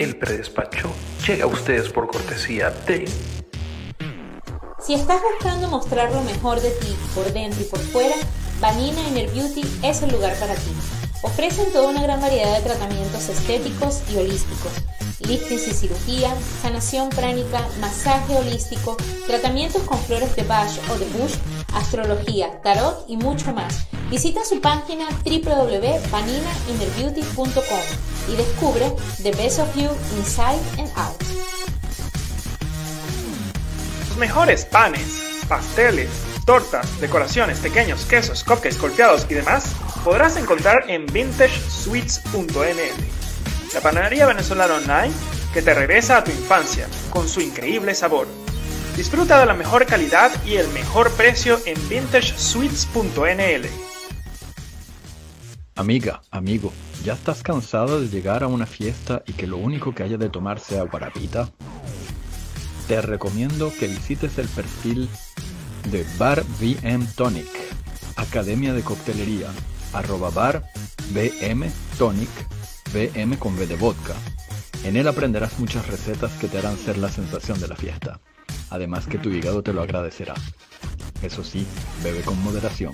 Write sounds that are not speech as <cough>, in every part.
El predespacho llega a ustedes por cortesía de... Si estás buscando mostrar lo mejor de ti por dentro y por fuera, Vanina Inner Beauty es el lugar para ti. Ofrecen toda una gran variedad de tratamientos estéticos y holísticos liftings y cirugía, sanación pránica, masaje holístico, tratamientos con flores de Bach o de Bush, astrología, tarot y mucho más. Visita su página www.vaninainnerbeauty.com y descubre the best of you inside and out. Los mejores panes, pasteles, tortas, decoraciones, pequeños, quesos, cupcakes, golpeados y demás podrás encontrar en vintagesweets.nl la panadería venezolana online que te regresa a tu infancia con su increíble sabor. Disfruta de la mejor calidad y el mejor precio en vintagesweets.nl. Amiga, amigo, ¿ya estás cansado de llegar a una fiesta y que lo único que haya de tomar sea guarapita? Te recomiendo que visites el perfil de Bar BM Tonic, Academia de Coctelería, arroba bar BM Tonic BM con B de vodka. En él aprenderás muchas recetas que te harán ser la sensación de la fiesta. Además que tu hígado te lo agradecerá. Eso sí, bebe con moderación.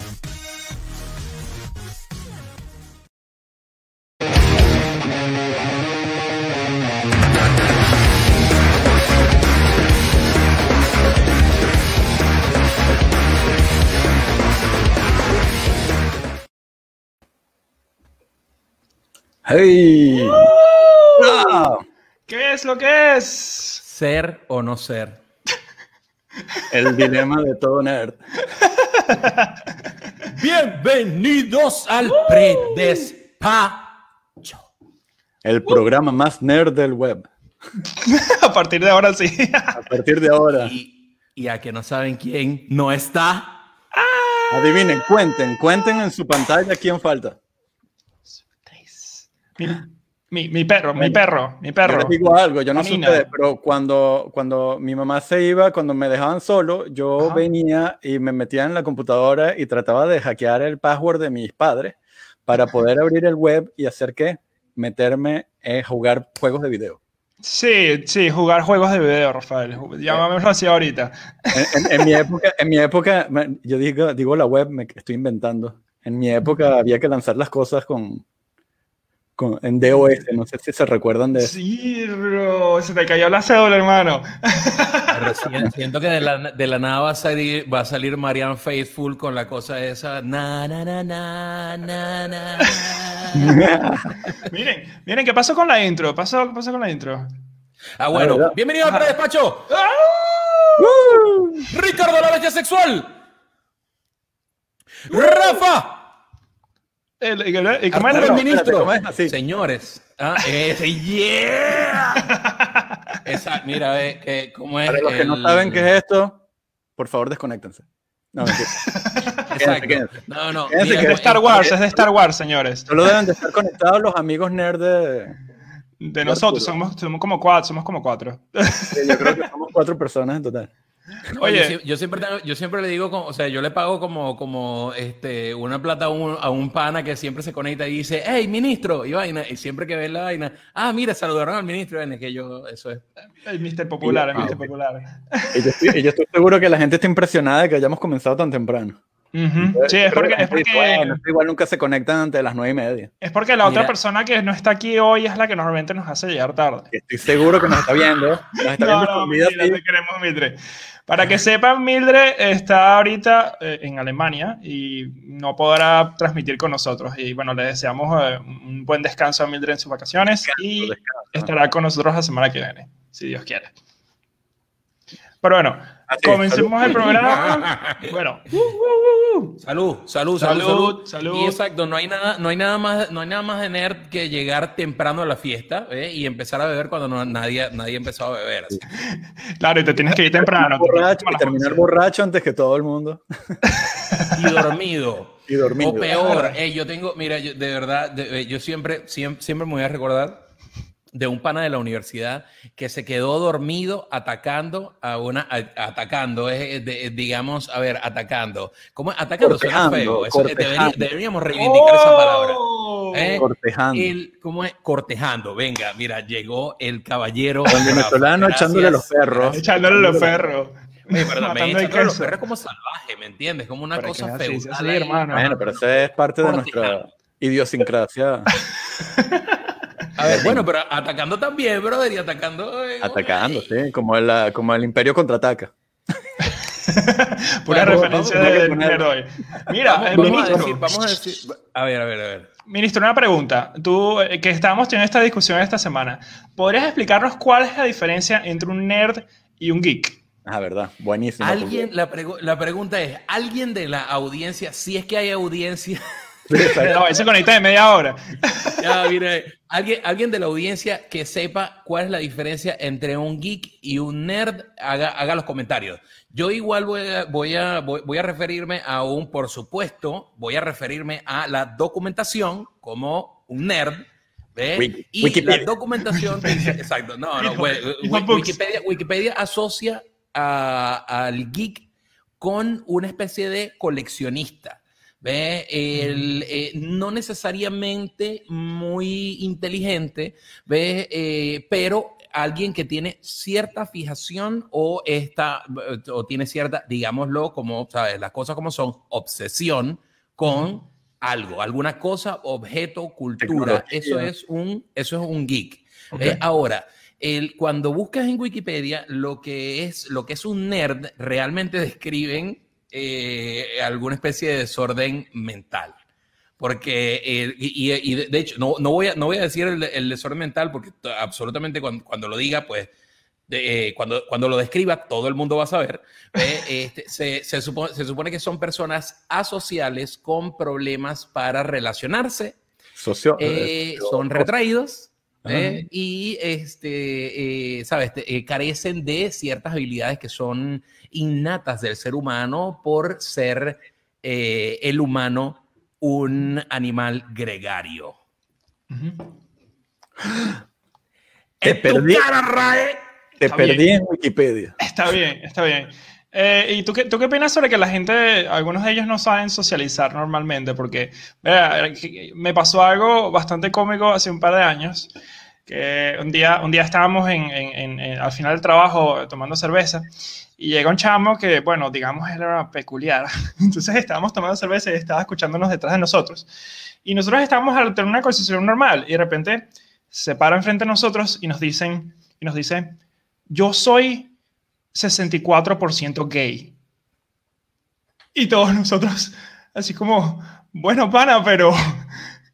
¡Hey! ¿Qué es lo que es? Ser o no ser. <laughs> El dilema de todo nerd. <laughs> Bienvenidos al Predespacho. El programa más nerd del web. <laughs> a partir de ahora sí. A partir de ahora. Y, y a que no saben quién no está. Adivinen, cuenten, cuenten en su pantalla quién falta. Mi, mi, perro, mi perro, mi perro. Yo les digo algo, yo no sé ustedes, pero cuando, cuando mi mamá se iba, cuando me dejaban solo, yo venía y me metía en la computadora y trataba de hackear el password de mis padres para poder abrir el web y hacer qué? Meterme en jugar juegos de video. Sí, sí, jugar juegos de video, Rafael. Llamámoslo así ahorita. En, en, mi época, en mi época, yo digo, digo la web, me estoy inventando. En mi época había que lanzar las cosas con, en DOS, no sé si se recuerdan de eso. Sí, bro, se te cayó la cédula, hermano. siento que de la, de la, nada va a, salir, va a salir Marianne Faithful con la cosa esa. Na, na, na, na, na, na. <laughs> miren, miren, ¿qué pasó con la intro? ¿Qué pasó, pasó con la intro? Ah, bueno. Bienvenido al despacho. ¡Ah! Ricardo, la bestia sexual. Rafa. El, el, el, el ministro. Señores. Ah, ese, yeah. Esa, mira, eh, cómo es. Para los que no saben qué es esto, por favor, desconéctense. No, <laughs> Exacto. No, no. es de Star Wars, es de Star Wars, señores. Solo deben de estar conectados los amigos nerds de. De nosotros, somos, somos como cuatro, somos como cuatro. yo creo que somos cuatro personas en total. Oye, yo, siempre, yo siempre le digo, o sea, yo le pago como, como este, una plata a un, a un, pana que siempre se conecta y dice, hey, ministro, y vaina, y siempre que ve la vaina, ah, mira, saludaron al ministro, y que yo, eso es. El mister popular, el mister popular. Y yo, estoy, y yo, estoy, seguro que la gente está impresionada de que hayamos comenzado tan temprano. Sí, es porque, es porque igual nunca se conectan antes de las nueve y media. Es porque la otra persona que no está aquí hoy es la que normalmente nos hace llegar tarde. Estoy seguro que nos está viendo. Nos está <laughs> no, viendo no, mentira, te queremos, Mitre. Para que sepan, Mildred está ahorita eh, en Alemania y no podrá transmitir con nosotros. Y bueno, le deseamos eh, un buen descanso a Mildred en sus vacaciones descanso, y descanso. estará con nosotros la semana que viene, si Dios quiere. Pero bueno, comencemos salud. el programa. <laughs> bueno. Salud, salud, salud, salud, salud. Y exacto, no hay nada, no hay nada más, no hay nada más de nerd que llegar temprano a la fiesta ¿eh? y empezar a beber cuando no, nadie, nadie empezó a beber. Así. <laughs> Claro, y te tienes que ir temprano. Borracho, y terminar borracho antes que todo el mundo. Y dormido. <laughs> y dormido. O peor, eh, yo tengo, mira, yo, de verdad, de, yo siempre, siempre, siempre me voy a recordar de un pana de la universidad que se quedó dormido atacando a una, atacando, es, digamos, a ver, atacando. ¿Cómo? Atacando suena feo. deberíamos reivindicar esa palabra. Oh. ¿Eh? Cortejando. ¿Cómo es? Cortejando. Venga, mira, llegó el caballero. El venezolano echándole los perros. Echándole los perros. Oye, pero también echándole los perros como salvaje, ¿me entiendes? Como una cosa fea. Sí, hermano. Bueno, pero eso es parte de nuestra idiosincrasia. <laughs> A ver, bueno, pero atacando también, brother, y atacando. Eh, atacando, sí, como el, como el Imperio contraataca. <laughs> Pura referencia de hoy. Mira, vamos, ministro. A decir, vamos a decir. A ver, a ver, a ver. Ministro, una pregunta. Tú, eh, que estábamos teniendo esta discusión esta semana, ¿podrías explicarnos cuál es la diferencia entre un nerd y un geek? Ah, verdad. Buenísimo. ¿Alguien, la, la pregunta es, ¿alguien de la audiencia, si es que hay audiencia, <laughs> no, se conecta de media hora. Alguien, alguien de la audiencia que sepa cuál es la diferencia entre un geek y un nerd, haga, haga los comentarios. Yo igual voy a, voy, a, voy, a referirme a un, por supuesto, voy a referirme a la documentación como un nerd. ¿ve? y la documentación exacto, no, no, <laughs> Wikipedia, Wikipedia asocia al geek con una especie de coleccionista. ¿Ve? El, eh, no necesariamente muy inteligente, ¿ve? Eh, pero alguien que tiene cierta fijación o, está, o tiene cierta, digámoslo, como, ¿sabes? Las cosas como son, obsesión con algo, alguna cosa, objeto, cultura. Eso es un, eso es un geek. ahora, el, cuando buscas en Wikipedia lo que, es, lo que es un nerd, realmente <laughs> describen eh, alguna especie de desorden mental. Porque, eh, y, de hecho, no, no, voy a, no voy a decir el, desorden mental porque absolutamente cuando, lo diga, pues, eh, cuando, cuando lo describa, todo el mundo va a saber. <laughs> Este, se, se, supone, se, supone, que son personas asociales con problemas para relacionarse. Socio son retraídos. Y este, sabes, carecen de ciertas habilidades que son innatas del ser humano por ser eh, el humano un animal gregario. Te perdí. Te perdí en Wikipedia. Está bien, está bien. Eh, ¿Y tú qué, tú qué opinas sobre que la gente, algunos de ellos no saben socializar normalmente? Porque me pasó algo bastante cómico hace un par de años, que un día, un día estábamos en, al final del trabajo tomando cerveza y llega un chamo que, bueno, digamos, era peculiar. <laughs> Entonces estábamos tomando cerveza y estaba escuchándonos detrás de nosotros. Y nosotros estábamos al tener una conversación normal y de repente se para enfrente de nosotros y nos dicen, y nos dice, yo soy 64% gay. Y todos nosotros, así como, bueno, pana, pero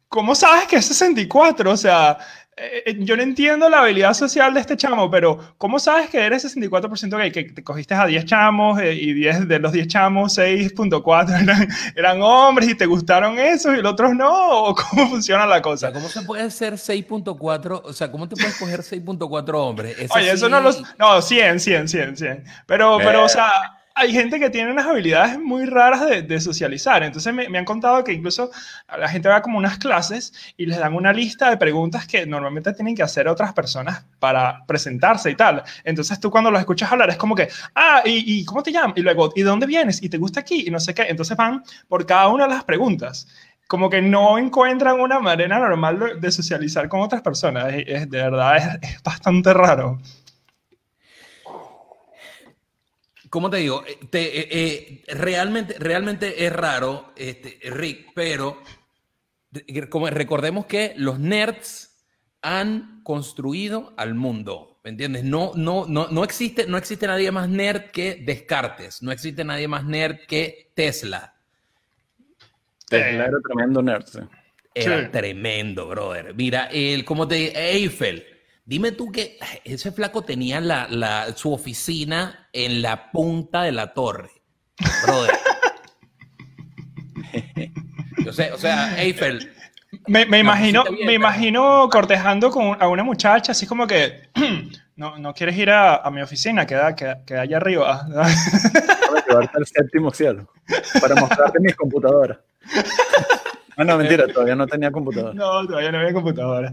¿cómo sabes que es 64? O sea, eh, eh, yo no entiendo la habilidad social de este chamo, pero ¿cómo sabes que eres 64% gay? Que te cogiste a 10 chamos eh, y 10 de los 10 chamos, 6.4 eran, <laughs> eran, hombres y te gustaron esos y los otros no? ¿O cómo funciona la cosa? ¿Cómo se puede ser 6.4? O sea, ¿cómo te puedes coger 6.4 hombres? Oye, eso no los... No, 100, 100, 100, 100. Pero, pero, o sea hay gente que tiene unas habilidades muy raras de, socializar. Entonces me, han contado que incluso la gente va como unas clases y les dan una lista de preguntas que normalmente tienen que hacer otras personas para presentarse y tal. Entonces tú cuando los escuchas hablar es como que, ah, ¿y, cómo te llamas? Y luego, ¿y de dónde vienes? ¿Y te gusta aquí? Y no sé qué. Entonces van por cada una de las preguntas. Como que no encuentran una manera normal de, socializar con otras personas. Es, de verdad, es bastante raro. ¿Cómo te digo? Eh, eh, eh, realmente, realmente es raro, este, Rick, pero como recordemos que los nerds han construido al mundo, ¿me entiendes? No, no, no, no, existe, no existe nadie más nerd que Descartes, no existe nadie más nerd que Tesla. Tesla era tremendo nerd. Era tremendo, brother. Mira, el, como te Eiffel, Dime tú que ese flaco tenía la, su oficina en la punta de la torre. Brother. <laughs> Yo sé, o sea, Eiffel. Me, me imagino, me imagino cortejando con, a una muchacha, así como que <clears throat> no, no quieres ir a, a mi oficina, queda, queda, queda, allá arriba. <laughs> Voy a llevarte al séptimo cielo para mostrarte mis computadoras. Ah, no, mentira, <laughs> todavía no tenía computadora. No, todavía no había computadora.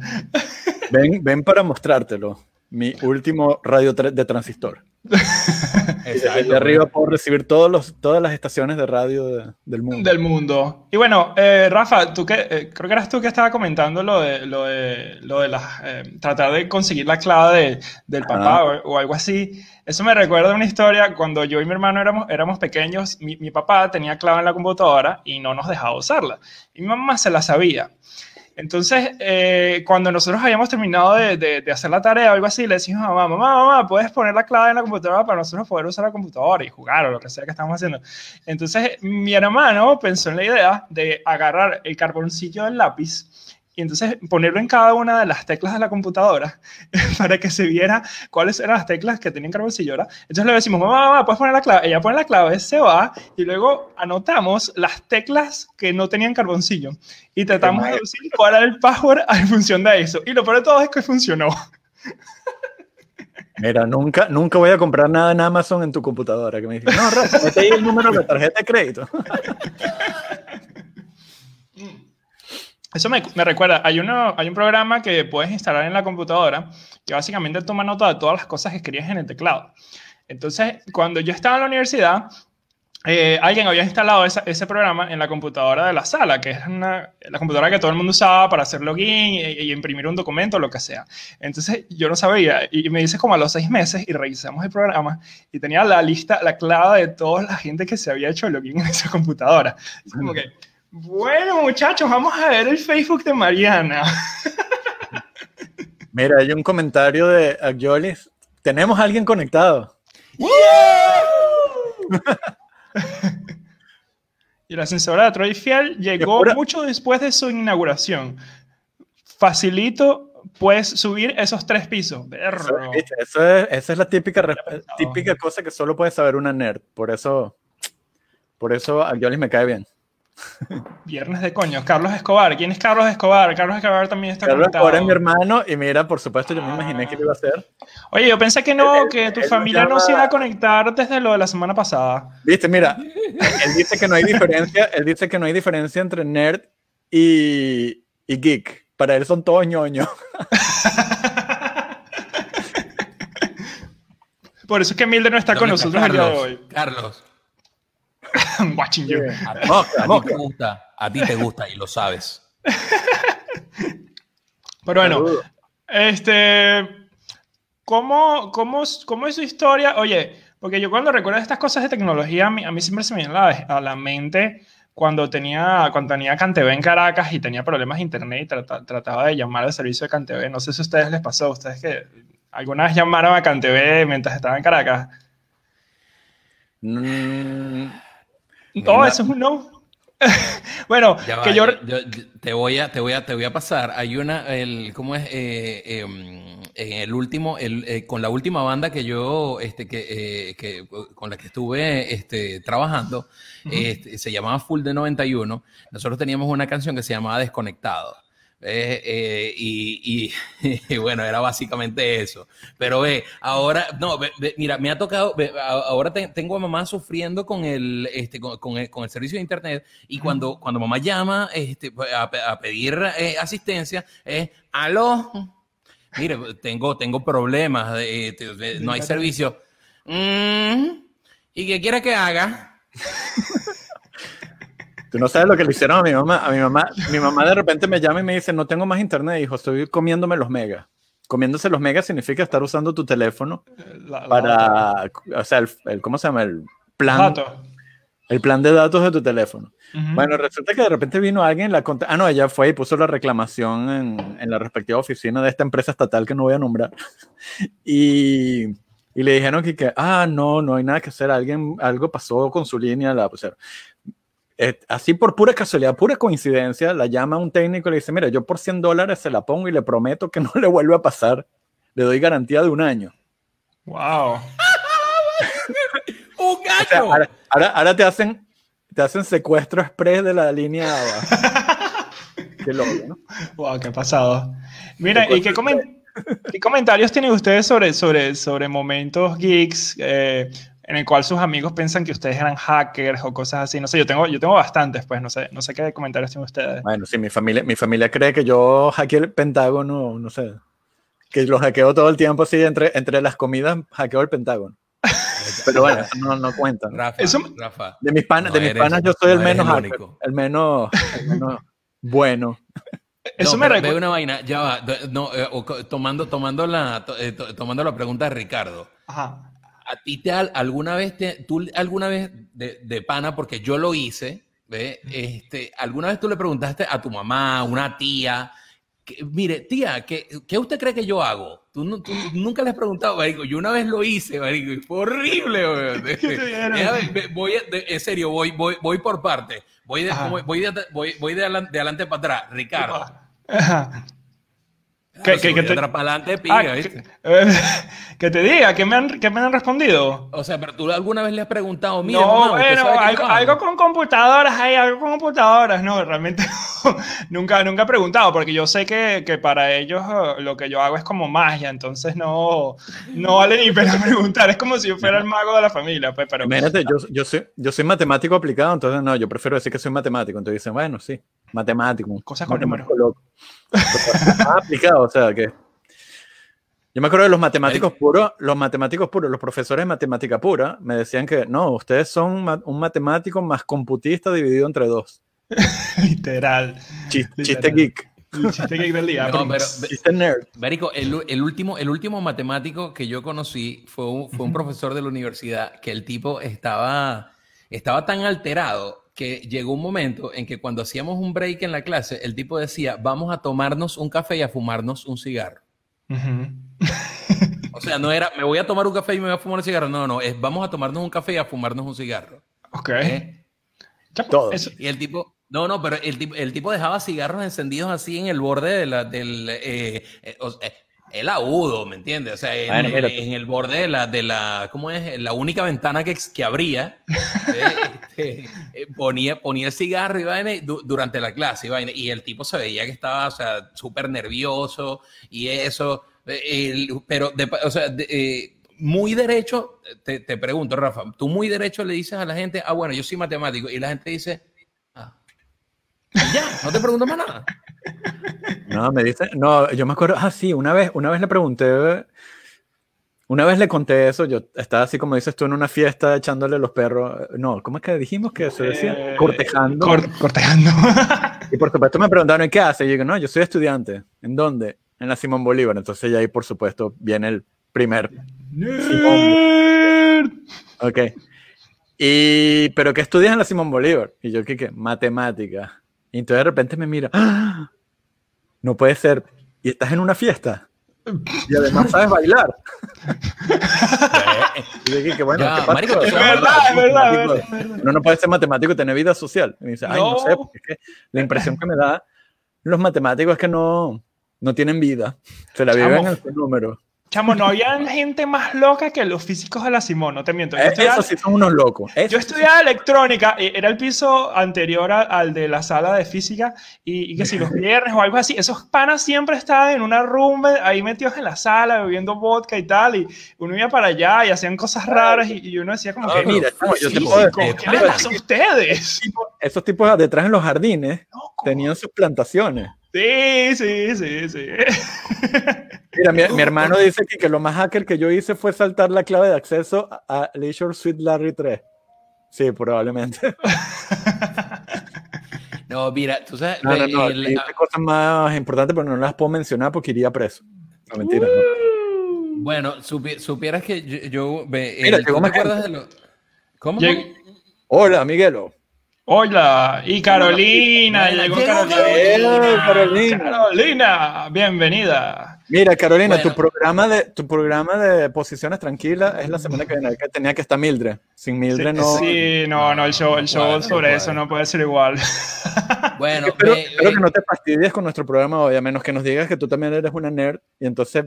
Ven, ven para mostrártelo. Mi último radio tra- de transistor. <laughs> Desde arriba puedo recibir todos los, todas las estaciones de radio de- del mundo. del mundo. Y bueno, eh, Rafa, tú que eh, creo que eras tú que estaba comentando lo de lo de, lo de las, eh, tratar de conseguir la clave de- del papá o, o algo así. Eso me recuerda a una historia cuando yo y mi hermano éramos, éramos pequeños. Mi, mi papá tenía clave en la computadora y no nos dejaba usarla. Y mi mamá se la sabía. Entonces, eh, cuando nosotros habíamos terminado de, de- de hacer la tarea o algo así, le decimos a mamá, mamá, mamá, ¿puedes poner la clave en la computadora para nosotros poder usar la computadora y jugar o lo que sea que estamos haciendo? Entonces, mi hermano pensó en la idea de agarrar el carboncillo del lápiz y entonces ponerlo en cada una de las teclas de la computadora <laughs> para que se viera cuáles eran las teclas que tenían carboncillo, ¿verdad? Entonces le decimos, mamá, mamá, puedes poner la clave. Ella pone la clave, se va y luego anotamos las teclas que no tenían carboncillo y tratamos de decir cuál era el password <laughs> en función de eso. Y lo peor de todo es que funcionó. <laughs> Mira, nunca, nunca voy a comprar nada en Amazon en tu computadora. Que me dicen, no, Rafa, mete ahí el número de la tarjeta de crédito. Eso me, me recuerda, hay, uno, hay un programa que puedes instalar en la computadora que básicamente toma nota de todas las cosas que escribes en el teclado. Entonces, cuando yo estaba en la universidad, eh, alguien había instalado esa- ese programa en la computadora de la sala, que es una, la computadora que todo el mundo usaba para hacer login y, y imprimir un documento o lo que sea. Entonces, yo no sabía, y me dice como a los seis meses, y revisamos el programa, y tenía la lista, la clave de toda la gente que se había hecho login en esa computadora. Es como que, bueno, muchachos, vamos a ver el Facebook de Mariana. <laughs> Mira, hay un comentario de Agiolis. Tenemos a alguien conectado. <laughs> Y la ascensora de Troy Fiel llegó mucho después de su inauguración. Facilito, puedes subir esos tres pisos. Eso, esa es la típica, típica cosa que solo puede saber una nerd. Por eso, por eso Agiolis me cae bien. Viernes de coño. Carlos Escobar. ¿Quién es Carlos Escobar? Carlos Escobar también está Carlos conectado. ahora es mi hermano y mira, por supuesto, yo me imaginé que lo iba a hacer. Oye, yo pensé que no, Él- que tu él familia no se iba a conectar desde lo de la semana pasada. Viste, mira, él dice que no hay diferencia, él dice que no hay diferencia entre nerd y, y geek. Para él son todos ñoños. <laughs> Por eso es que Milde no está con ¿Dónde está nosotros el día de Carlos? hoy. Carlos, Watching you. a ti, a te gusta, a ti te gusta y lo sabes. <laughs> Pero bueno. Este, ¿cómo, cómo, es- cómo es su historia? Oye, porque yo cuando recuerdo estas cosas de tecnología, a mí, a mí siempre se me viene a la, a la mente cuando tenía, cuando tenía Cantv en Caracas y tenía problemas de internet y trata- trataba de llamar al servicio de Cantv. No sé si a ustedes les pasó, ustedes que alguna vez llamaron a Cantv mientras estaban en Caracas. Mm, No, eso es un no. <laughs> bueno, Ya que yo... yo- yo- te voy a, te voy a, te voy a pasar. Hay una, el, ¿cómo es? Eh, eh, mm, en el último, el, eh, con la última banda que yo, este, que, eh, que con la que estuve, este, trabajando, este, se llamaba Full de 91. Nosotros teníamos una canción que se llamaba Desconectado. Eh, eh, y, y- <laughs> y bueno, era básicamente eso. Pero ve, ahora, no, ve- ve, mira, me ha tocado, ve, ahora te- tengo a mamá sufriendo con el, este, con, con el, con el servicio de internet y cuando, cuando mamá llama este, a, a pedir eh, asistencia, es, aló, mire, tengo, tengo problemas, de- de- de- no hay servicio. "Mm, ¿Y qué quiere que haga? <laughs> Tú no sabes lo que le hicieron a mi mamá. A mi mamá, mi mamá de repente me llama y me dice, no tengo más internet, hijo, estoy comiéndome los megas. Comiéndose los megas significa estar usando tu teléfono la- la- para, o sea, el, el- ¿cómo se llama? El plan, Datos. el plan de datos de tu teléfono. Ujú. Bueno, resulta que de repente vino alguien, la ah, no, ella fue y puso la reclamación en, en la respectiva oficina de esta empresa estatal que no voy a nombrar. <laughs> Y, y le dijeron que, que, ah, no, no hay nada que hacer, alguien, algo pasó con su línea, la pusieron. Eh, así por pura casualidad, pura coincidencia, la llama un técnico y le dice, mira, yo por 100 dólares se la pongo y le prometo que <laughs> no le vuelve a pasar. Le doy garantía de un año. Wow. <laughs> ¡Un O sea, gallo! ahora, ahora, ahora te hacen te hacen secuestro express de la línea <laughs> Qué loco, ¿no? Wow, qué pasado. Mira, ¿y qué, comen- qué comentarios tienen ustedes sobre, sobre, sobre momentos geeks eh, en el cual sus amigos piensan que ustedes eran hackers o cosas así? No sé, yo tengo, yo tengo bastantes, pues, no sé, no sé qué comentarios tienen ustedes. Bueno, sí, mi familia, mi familia cree que yo hackeé el Pentágono, no sé. que lo hackeo todo el tiempo así, entre, entre las comidas hackeo el Pentágono. <laughs> Pero bueno, eso no, no cuenta. ¿no? Rafa, Eso- Rafa. De mis panas, No de mis eres- panas yo soy el menos el hacker, único. el menos, el menos bueno. Eso No, me recuerda. una vaina, ya va, no, eh, tomando, tomando, la, eh, to- tomando la pregunta de Ricardo. Ajá. ¿A ti te al- alguna vez te, tú alguna vez de, de pana, porque yo lo hice, ¿ve? Este, alguna vez tú le preguntaste a tu mamá, a una tía, que, mire, tía, ¿qué, ¿qué usted cree que yo hago? Tú, nu- tú nunca le has preguntado, marico, yo una vez lo hice, marico, y fue horrible, weón. <laughs> te dieron? Déjame, ve- voy, de- en serio, voy, voy, voy por parte, voy de, voy, voy de, voy, voy de adelante, de adelante para atrás, Ricardo. Ajá. ¿Qué, ¿Qué- qué- qué te- adelante, Ah, piga, que, ¿viste? eh, <laughs> que te diga, ¿qué me, han, qué me han respondido? O sea, pero tú alguna vez le has preguntado, mira, no, mamá, ¿usted bueno, algo, yo hago?" algo con computadoras, hay algo con computadoras, no, realmente <laughs> nunca, nunca he preguntado, porque yo sé que, que para ellos eh, lo que yo hago es como magia, entonces no, no vale ni pena <laughs> preguntar, es como si yo fuera el mago de la familia, pues, pero... Imagínate, yo, yo, soy, yo soy matemático aplicado, entonces no, yo prefiero decir que soy matemático. Entonces dicen, bueno, sí, matemático. Cosas con matemático loco. Aplicado, o sea que. Yo me acuerdo de los matemáticos puros, los matemáticos puros, los profesores de matemática pura, me decían que no, ustedes son ma- un matemático más computista dividido entre dos. <laughs> Literal. Chis- Literal. Chiste geek, El chiste geek del día. No, pero- chiste nerd. Marico, el, el último, el último matemático que yo conocí fue un, fue un profesor de la universidad que el tipo estaba, estaba tan alterado que llegó un momento en que cuando hacíamos un break en la clase, el tipo decía, vamos a tomarnos un café y a fumarnos un cigarro. O sea, no era, me voy a tomar un café y me voy a fumar un cigarro. No, no, es vamos a tomarnos un café y a fumarnos un cigarro. Ok. ¿eh? Ya, pues, Todo. Y el tipo, no, no, pero el tipo, el tipo dejaba cigarros encendidos así en el borde de la, del, eh, eh, o sea, el agudo, ¿me entiendes? O sea, en, Bueno, mira. en el borde de la, de la, ¿cómo es? La única ventana que, que abría, eh, <laughs> este, eh, ponía, ponía el cigarro y vaina durante la clase y vaina, y el tipo se veía que estaba, o sea, súper nervioso y eso, eh, el- pero, de- o sea, de- eh, muy derecho, te, te pregunto, Rafa, tú muy derecho le dices a la gente, ah, bueno, yo soy matemático, y la gente dice, ah, y ya, no te pregunto más nada. No, me dice, no, yo me acuerdo, ah, sí, una vez, una vez le pregunté, una vez le conté eso, yo estaba así como dices tú en una fiesta echándole los perros, no, ¿cómo es que dijimos que se decía? Eh, Cortejando. cor- cortejando. <laughs> Y por supuesto me preguntaron, ¿y qué hace? Y yo digo, no, yo soy estudiante. ¿En dónde? En la Simón Bolívar. Entonces ya ahí, por supuesto, viene el primer. Nerd. Ok. Y, ¿pero qué estudias en la Simón Bolívar? Y yo, ¿qué qué? Matemática. Y entonces de repente me mira, ¡Ah! no puede ser. ¿Y estás en una fiesta? Y además sabes bailar. <laughs> Y ¿qué, qué bueno, Ya, marico, Es verdad, es verdad, es verdad, es verdad. Uno no puede ser matemático y tener vida social. Y me dice, ay, no, No. sé, porque es que la impresión que me da los matemáticos es que no, no tienen vida. Se la viven Chamo. en su número. Chamo, no había <laughs> gente más loca que los físicos de la Simón, no te miento. Yo Eh, estudiaba, Esos sí son unos locos. yo Esos- estudiaba electrónica, eh, era el piso anterior a- al de la sala de física, y, y que si los <laughs> viernes o algo así, esos panas siempre estaban en una rumba ahí metidos en la sala, bebiendo vodka y tal, y uno iba para allá y hacían cosas raras, y, y uno decía como No, que, Ah, mira, chamo, yo te puedo decir- ¿qué les pasa a ustedes? esos tipos detrás en los jardines tenían sus plantaciones. Sí, sí, sí, sí. <laughs> Mira, mi, mi hermano dice que, que lo más hacker que yo hice fue saltar la clave de acceso a, Leisure Suite Larry 3. Sí, probablemente. <laughs> No, mira, tú sabes, No, no, no. el- cosas más importantes, pero no las puedo mencionar porque iría preso. No, mentira. no. bueno, supi- supieras que yo, yo Mira, el- llegó ¿tú te más acuerdas de lo- ¿Cómo? Lleg- Hola, Miguelo. Hola, y Carolina, llegó Carolina. Carolina. Carolina, bienvenida. Mira, Carolina, Bueno. tu programa de tu programa de posiciones tranquilas es la semana que viene, que tenía que estar Mildred. Sin Mildred Sí, no. sí, no, no, el show, el show sobre eso no puede ser igual. Bueno, Espero, ve- espero ve- que no te fastidies con nuestro programa hoy, a menos que nos digas que tú también eres una nerd y entonces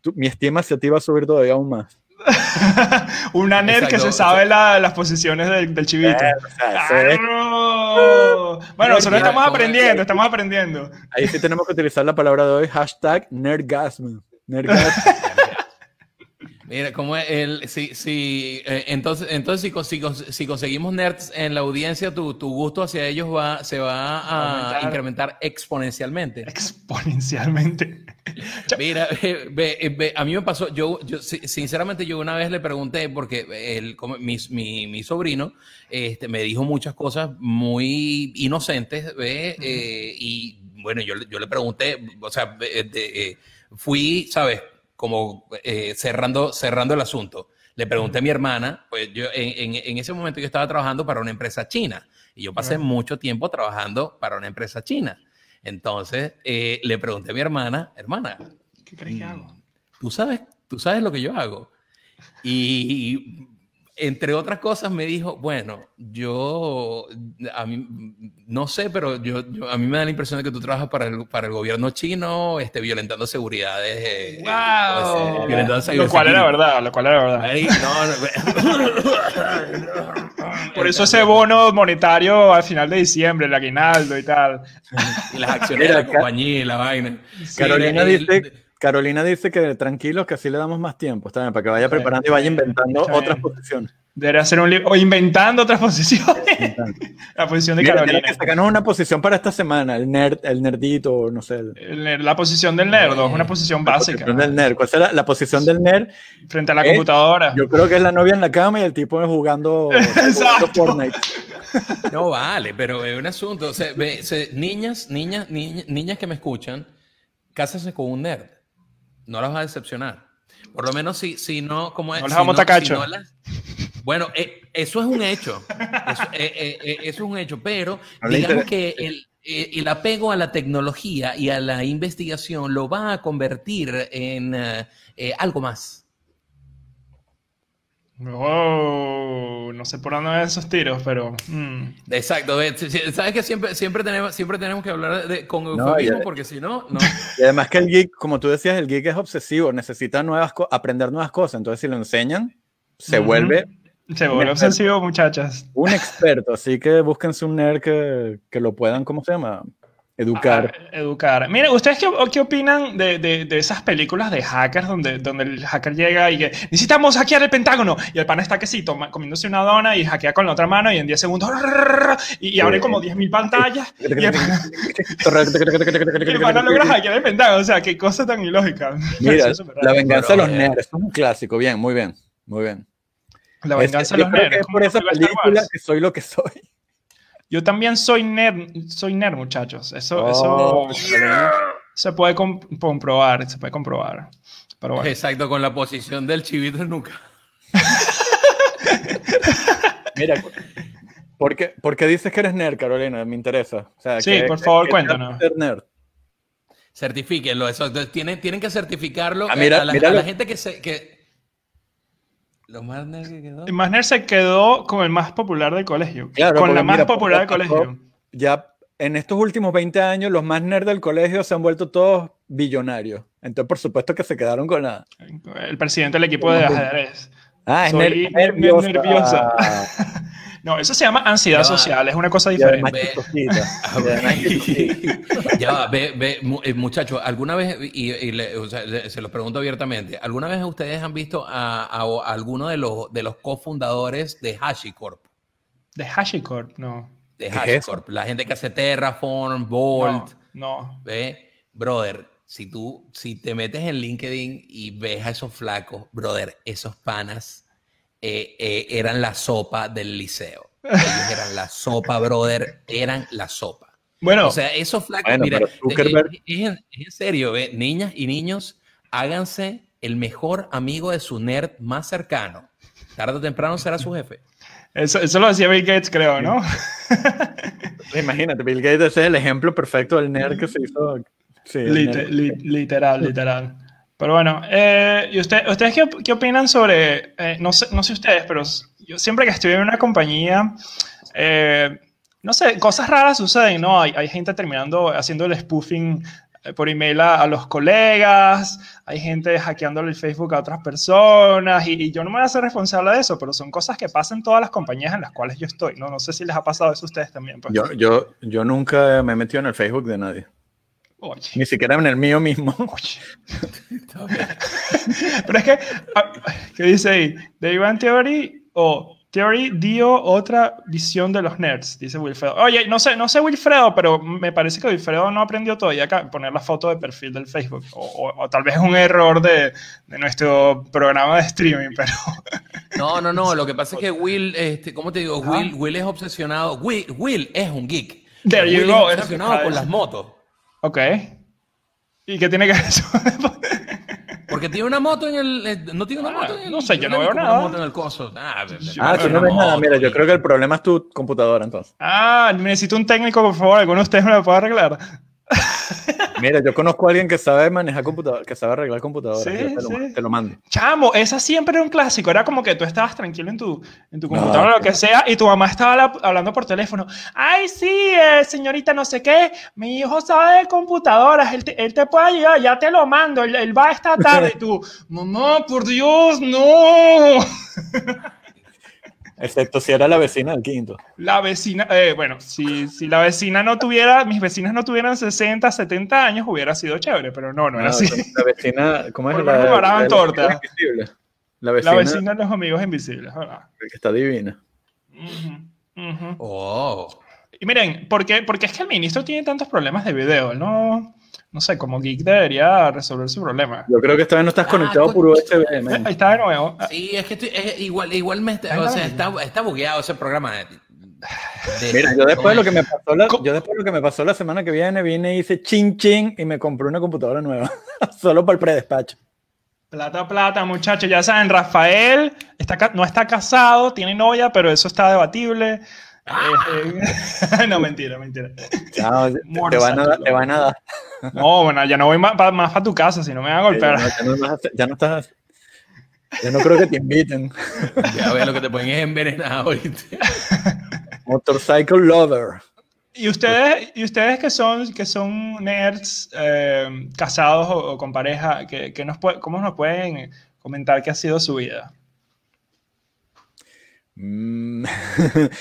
tu- mi estima hacia ti va a subir todavía aún más. <laughs> Una nerd que se sabe la- las posiciones del, del chivito. ¡Claro! Bueno, nosotros estamos aprendiendo, estamos aprendiendo. ahí sí tenemos que utilizar la palabra de hoy, hashtag nerdgasm. Nerdgasm. <laughs> Mira, como el, si, si, eh, entonces, entonces si, si, si conseguimos nerds en la audiencia, tu, tu gusto hacia ellos va, se va a Aumentar. incrementar exponencialmente. Exponencialmente. <laughs> Mira, eh, ve- eh, ve, a mí me pasó, yo, yo si- sinceramente yo una vez le pregunté, porque el, como mi, mi, mi sobrino este, me dijo muchas cosas muy inocentes, ve, eh, y bueno, yo, le- yo le pregunté, o sea, de- eh, fui, ¿sabes? Como eh, cerrando, cerrando el asunto. Le pregunté a mi hermana, pues yo en, en- en ese momento yo estaba trabajando para una empresa china y yo pasé mucho tiempo trabajando para una empresa china. Entonces eh, le pregunté a mi hermana, hermana, ¿Qué crees que hago? tú sabes, tú sabes lo que yo hago. Y entre otras cosas me dijo, bueno, yo, a mí, no sé, pero yo, yo- a mí me da la impresión de que tú trabajas para el, para el gobierno chino, este, violentando seguridades. eh, ¡Wow! pues, violentando Lo cual era verdad, lo cual era verdad. Ay, no, no, Por eso ese bono monetario al final de diciembre, el aguinaldo y tal. <laughs> y las acciones de la compañía y la vaina. Carolina el- dice, Carolina dice que tranquilos, que así le damos más tiempo, está bien, para que vaya preparando y vaya inventando bien. otras posiciones. Debería hacer un libro. O inventando otras posiciones. <laughs> la posición de Mira, Carolina. mira que sacanos una posición para esta semana, el nerd, el nerdito, no sé. el- nerd- La posición del nerdo es una posición la básica. posición del nerd. ¿Cuál será la posición del nerd? Frente a la Es- computadora. Yo creo que es la novia en la cama y el tipo es jugando, <laughs> jugando. Fortnite. No vale, pero es un asunto. O sea, ve, se- niñas, niñas, niñas, niñas que me escuchan, cásense con un nerd. No las va a decepcionar. Por lo menos si, si no, como es. No si vamos a tacacho. si no las- bueno, eh, eso es un hecho. Eso, eh, eh, eh, eso es un hecho. Pero digamos que el, eh, el apego a la tecnología y a la investigación lo va a convertir en eh, eh, algo más. Oh, no sé por dónde van esos tiros, pero. mm. Exacto. Sabes que siempre, siempre, tenemos, siempre tenemos que hablar de, con No, eufemismo ya- porque si no, no. <laughs> Y además que el geek, como tú decías, el geek es obsesivo, necesita nuevas aprender nuevas cosas. Entonces, si lo enseñan, se vuelve Se vuelve obsesivo, muchachas. un experto. Así que búsquense un nerd que, que lo puedan, ¿cómo se llama? Educar. Ah, educar. Mire, ¿ustedes qué, qué opinan de, de- de esas películas de hackers donde, donde el hacker llega y que necesitamos hackear el Pentágono? Y el pana está que sí, toma- comiéndose una dona y hackea con la otra mano y en 10 segundos y, y abre como 10.000 pantallas <laughs> y el pana, <laughs> y el pana logra hackear el Pentágono. O sea, qué cosa tan ilógica. <laughs> Mira, la venganza de los eh, nerds, es un clásico. Bien, muy bien, muy bien. La venganza de los nerds. es como por esa película que soy lo que soy. Yo también soy nerd, soy nerd, muchachos. Eso, Oh, eso se puede com- comprobar, se puede comprobar. Pero bueno. Exacto, con la posición del chivito en nuca. <laughs> Mira, ¿por qué, por qué dices que eres nerd, Carolina? Me interesa. O sea, Sí, ¿qué- por favor, cuéntanos. ser nerd? Certifíquenlo, eso. Entonces, tienen, tienen que certificarlo Ah, mira, a, la, mira a la lo- gente que se. Que... Lo más nerd que quedó. El más nerd se quedó con el más popular del colegio. Claro, con la más mira, popular del colegio. Ya en estos últimos 20 años, los más nerds del colegio se han vuelto todos billonarios. Entonces, por supuesto que se quedaron con la. El presidente del equipo de ajedrez. Ah, es Soy nerviosa. <laughs> No, eso se llama ansiedad Ya va. social, es una cosa diferente. <laughs> ya va, ve, ve, eh, muchachos, ¿alguna vez, y, y le- o sea, le- se los pregunto abiertamente, ¿alguna vez ustedes han visto a, a- a alguno de los, de los cofundadores de HashiCorp? De HashiCorp, no. De ¿Qué es HashiCorp, la gente que hace Terraform, Vault, No, no. ¿Ve? Brother, si tú, si te metes en LinkedIn y ves a esos flacos, brother, esos panas eh, eh, eran la sopa del liceo. Ellos eran la sopa, brother, eran la sopa. Bueno, O sea, esos flacos, Bueno, mira, Zuckerberg- es, es en, es en serio, ¿ve? niñas y niños, háganse el mejor amigo de su nerd más cercano. Tarde o temprano será su jefe. eso, eso lo decía Bill Gates, creo, ¿no? Imagínate, Bill Gates es el ejemplo perfecto del nerd que se hizo. Sí, el Lite- nerd. li- literal, literal. Pero bueno, eh, ¿y usted- ustedes qué, op- qué opinan sobre, eh, no, sé, no sé ustedes, pero yo siempre que estoy en una compañía, eh, no sé, cosas raras suceden, ¿no? Hay, hay gente terminando haciendo el spoofing por email a, a los colegas, hay gente hackeándole el Facebook a otras personas, y, y yo no me voy a hacer responsable de eso, pero son cosas que pasan en todas las compañías en las cuales yo estoy, ¿no? No sé si les ha pasado eso a ustedes también. pues. Yo, yo, yo nunca me he metido en el Facebook de nadie. Oye, Ni siquiera en el mío mismo. Pero es que, ¿qué dice ahí? Big Bang Theory o Theory dio otra visión de los nerds, dice Wilfredo. Oye, no sé, no sé Wilfredo, pero me parece que Wilfredo no aprendió todavía a poner la foto de perfil del Facebook. O, o- o tal vez es un error de, de nuestro programa de streaming, pero... <laughs> No, no, no. Lo que pasa es que Will, este, ¿cómo te digo? Will, Will es obsesionado. Will, Will es un geek. There you Will go, es obsesionado con las motos. Ok. ¿Y qué tiene que ver eso? <laughs> Porque tiene una moto en el. eh, No tiene una Ah, moto en el. no sé, yo no veo nada. Una moto en el coso. Ah, de- Ah, tú no ves nada. Mira, yo creo que el problema es tu computadora entonces. ah, necesito un técnico, por favor. ¿Alguno de ustedes me lo puede arreglar? <laughs> Mira, yo conozco a alguien que sabe manejar computadora, que sabe arreglar computadoras. Sí, te, lo, sí. te lo mando. Chamo, esa siempre era un clásico. Era como que tú estabas tranquilo en tu, en tu computadora, No, lo que sea, y tu mamá estaba la- hablando por teléfono. Ay, sí, eh, señorita, no sé qué. Mi hijo sabe de computadoras. Él te, él te puede ayudar. Ya te lo mando. Él, él va esta tarde. Y tú, mamá, por Dios, no. Excepto si era la vecina del quinto. La vecina, eh, bueno, si, si la vecina no tuviera, mis vecinas no tuvieran 60, 70 años, hubiera sido chévere, pero no, no era así. La vecina, ¿cómo es Por lo la, la torta. vecina invisible? La vecina, La vecina de los amigos invisibles, ¿verdad? que está divina. Ujú, ujú. Oh. Y miren, ¿por qué, porque es que el ministro tiene tantos problemas de video? No, no sé, como geek debería resolver su problema. Yo creo que esta vez no estás Ah, conectado por. USB, man. Ahí está de nuevo. Sí, es que estoy, es igual, igual me está, o sea, está, está bugueado ese programa. de- de- Mira, yo después de lo que me pasó la, yo después de lo que me pasó la semana que viene vine y hice chin chin y me compré una computadora nueva <laughs> solo para el predespacho. Plata, plata, muchachos. Ya saben, Rafael está, no está casado, tiene novia, pero eso está debatible. Eh, eh, <laughs> no, mentira, mentira. Chao, te, te van a, te van a dar. No, bueno, ya no voy más para tu casa, si no me van a Ya golpear. no, ya no vas a hacer- ya no estás. Yo no creo que te inviten. Ya ves lo que te ponen es envenenado ahorita. <laughs> Motorcycle Lover. Y ustedes, y ustedes que son, que son nerds eh, casados o, o con pareja, que, que nos puede- ¿cómo nos pueden comentar qué ha sido su vida? <laughs>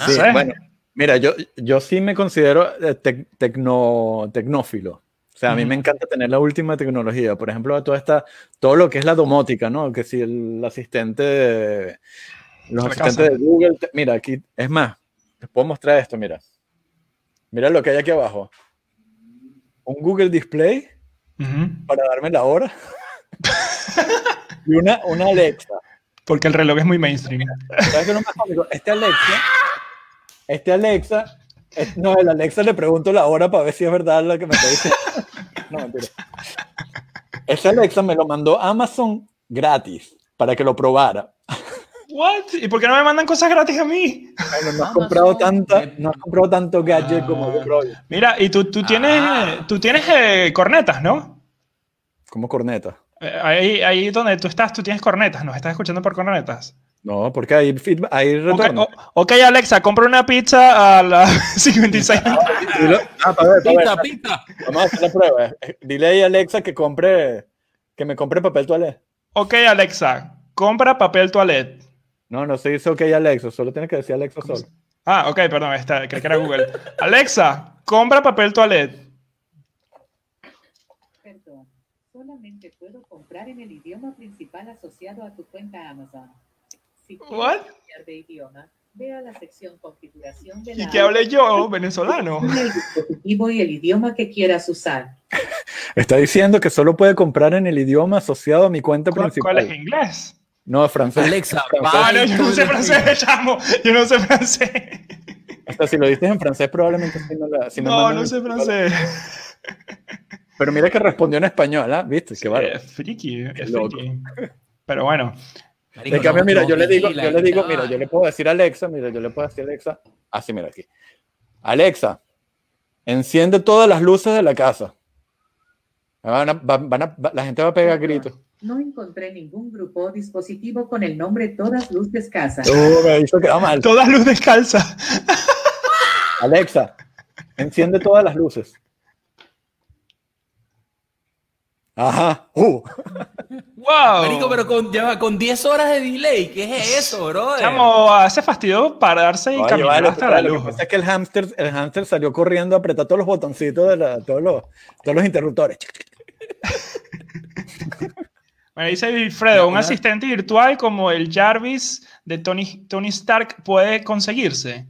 No Sí, bueno, mira, yo, yo sí me considero eh, tec- tecno, tecnófilo. O sea, a mí me encanta tener la última tecnología. Por ejemplo, toda esta, todo lo que es la domótica, ¿no? Que si el asistente, de- los La asistentes casa. de Google. te- mira, aquí, es más, les puedo mostrar esto, mira. Mira lo que hay aquí abajo. Un Google Display para darme la hora. y una, una Alexa. <laughs> Porque el reloj es muy mainstream. ¿Sabes qué es lo más cómico? Este Alexa, este Alexa, es- no, el Alexa le pregunto la hora para ver si es verdad lo que me está diciendo. No, mentira. Este Alexa me lo mandó Amazon gratis para que lo probara. ¿What? ¿Y por qué no me mandan cosas gratis a mí? Bueno, no has comprado tanta, no has comprado tanto gadget como yo, bro. Mira, y tú, tú tienes, Ah. tú tienes eh, cornetas, ¿no? Como corneta. Eh, Ahí, ahí donde tú estás, tú tienes cornetas, nos estás escuchando por cornetas. No, porque hay feedback, hay Ok, retorno. o- ok, Alexa, compra una pizza a las <laughs> 56. Dilo- ah, para ver, para ver. Pita, pita. Vamos a hacer la prueba. Dile ahí a Alexa que compre, que me compre papel toalé. ok, Alexa, compra papel toilet. No, no se dice ok Alexa, solo tienes que decir Alexa solo. Ah, ok, perdón, esta, creí que era Google. Alexa, compra papel toilet. Perdón, solamente puedo comprar en el idioma principal asociado a tu cuenta Amazon. Si What? cambiar de idioma, ve a la sección configuración de Y la que hable yo, venezolano. El dispositivo y el idioma que quieras usar. Está diciendo que solo puede comprar en el idioma asociado a mi cuenta ¿Cuál, principal. cuál es inglés? No, francés. Alexa, Francés. Ah, no, yo no sé francés, chamo. Yo no sé francés. Hasta si lo dices en francés, probablemente sí no la. sí me No, no el- sé francés. Pero mira que respondió en español, ¿ah? ¿Viste? Qué bárbaro. Es friki, es loco. friki. Pero bueno, Marico, En cambio, no, mira, no, yo le digo, yo le digo, mira, yo le puedo decir a Alexa, mira, yo le puedo decir a Alexa, así, mira aquí. Alexa, enciende todas las luces de la casa. Van a- va- van a- va- la gente va a pegar gritos. No encontré ningún grupo o dispositivo con el nombre Todas Luces Casa. Uh, me hizo quedar mal. todas luz descalza. Alexa, enciende todas las luces. Ajá. Uh. ¡Wow! Marico, pero con, ya con 10 horas de delay. ¿Qué es eso, bro? Chamo, hace fastidio pararse y Oye, caminar vale, hasta la lo luz. que pasa es que el hámster, el hámster salió corriendo a apretar todos los botoncitos de la, todos los, todos los interruptores. <laughs> Me dice Wilfredo, un asistente virtual como el Jarvis de Tony, Tony Stark puede conseguirse.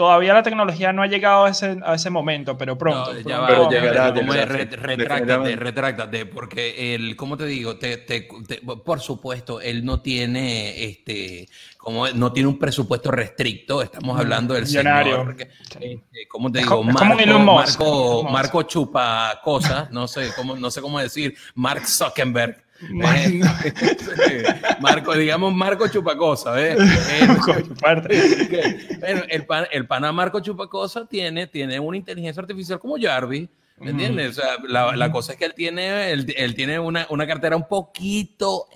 Todavía la tecnología no ha llegado a ese, a ese momento, pero pronto. No, ya pronto va, Pero llegará, ¿cómo es? llegará, Re- retráctate, retráctate, porque el, ¿cómo te digo? Te, te- te- por supuesto, él no tiene, este, como no tiene un presupuesto restricto. Estamos hablando del Millonario. señor, que- este, ¿cómo te digo? como- como Marco. Marco. Marco chupa cosas, no sé cómo, no sé cómo decir, Mark Zuckerberg. Eh, <laughs> Marco, digamos Marco Chupacosa, ¿ves? <laughs> Eh, <laughs> que, bueno, el, pan, el pana Marco Chupacosa tiene, tiene una inteligencia artificial como Jarvis, ¿me entiendes? O sea, la, la cosa es que él tiene, él, él tiene una, una cartera un poquito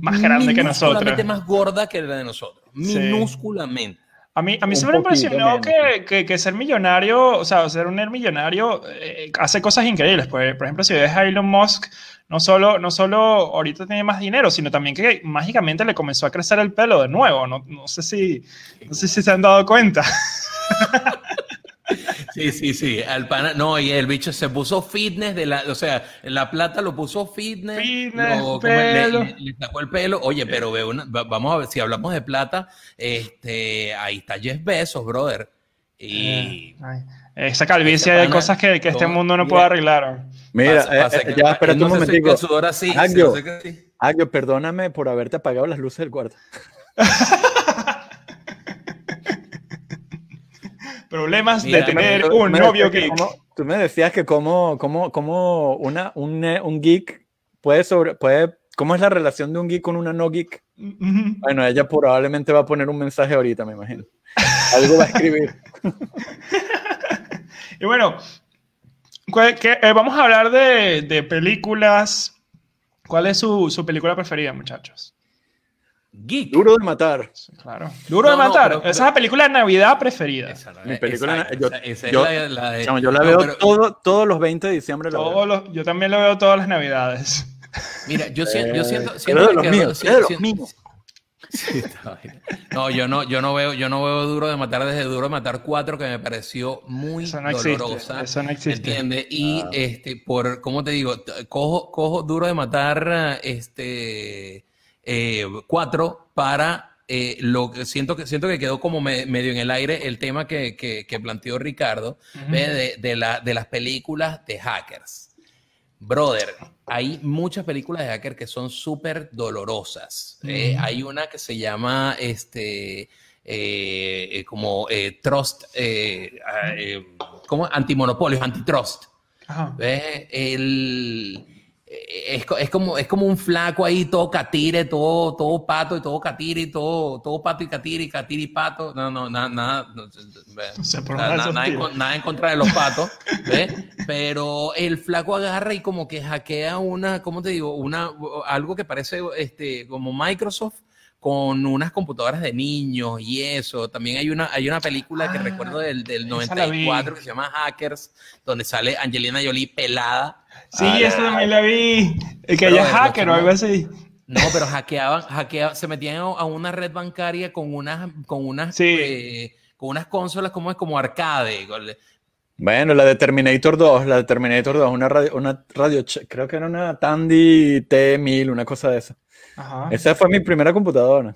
Más grande que minúsculamente nosotros. más gorda que la de nosotros. Sí. A mí, a mí siempre me impresionó que, que, que ser millonario, o sea, ser un millonario, eh, hace cosas increíbles. Pues, por ejemplo, si ves a Elon Musk, no solo, no solo ahorita tiene más dinero, sino también que mágicamente le comenzó a crecer el pelo de nuevo. No, no sé, si, no sé si se han dado cuenta. <laughs> Sí, sí, sí. Al pana, no, y el bicho se puso fitness de la, o sea, la plata lo puso fitness, Fitness, lo- le, pelo. le- le sacó el pelo. Oye, pero ve una- va- vamos a ver, si hablamos de plata, este, ahí está Jeff Bezos, brother. Y Ay, esa calvicie hay pana- cosas que, que este mundo no puede arreglar. Mira, pasa- eh, pasa eh, que- ya, espérate no un momentico. el sudor así, se Agio. Agio, perdóname por haberte apagado las luces del cuarto. <laughs> Problemas Mira, de tener Tú un novio geek. tú me decías que cómo, cómo, cómo una, un, un geek puede sobre, puede, ¿cómo es la relación de un geek con una no geek? Ujú. Bueno, ella probablemente va a poner un mensaje ahorita, me imagino. Algo va a escribir. <laughs> Y bueno, ¿cuál- qué- eh, vamos a hablar de, de películas. ¿Cuál es su, su película preferida, muchachos? Geek. Duro de matar. Claro. Duro de no, matar. pero- Esa es la película de Navidad preferida. Mi película- yo- esa- esa es yo- la- la de- Chamo, yo la No, veo pero- todo, todos los 20 de diciembre. La veo. Todos los- yo también lo veo todas las Navidades. Mira, yo siento, yo siento, Eh, siento de que los míos, de los si- míos. Sí, está bien. No, yo no, yo no veo, yo no veo Duro de Matar desde Duro de Matar 4, que me pareció muy Eso no existe, dolorosa. eso no existe. ¿Entiendes? Y este, por, ¿cómo te digo? Cojo, cojo Duro de Matar este eh, 4 para eh, lo que siento que siento que quedó como me- medio en el aire el tema que, que- que planteó Ricardo de, de la, de las películas de hackers. Brother, hay muchas películas de hacker que son súper dolorosas. Eh, hay una que se llama este eh, como Trust, ah, ¿cómo? Antimonopolios, antitrust. ¿Ves? El, es, es como, es como un flaco ahí, todo catire, todo, todo pato y todo catire, todo, todo pato y catire, y catire y pato. No, no, nada, nada. no, <laughs> nada, en, nada contra de los patos, <laughs> ¿ves? Pero el flaco agarra y como que hackea una, ¿cómo te digo? Una, algo que parece este, como Microsoft con unas computadoras de niños y eso. También hay una, hay una película que Ah, recuerdo del, del esa la vi. 94 que se llama Hackers, donde sale Angelina Jolie pelada. Sí, Ah, esa también la vi. El que los hacker o algo así. No, pero hackeaban, hackeaban, se metían a, una red bancaria con unas, con unas, Sí. eh, con unas consolas como es como arcade. Bueno, la de Terminator 2, la de Terminator 2, una radio, una radio, creo que era una Tandy T1000, una cosa de esa. Ajá. Esa fue mi primera computadora.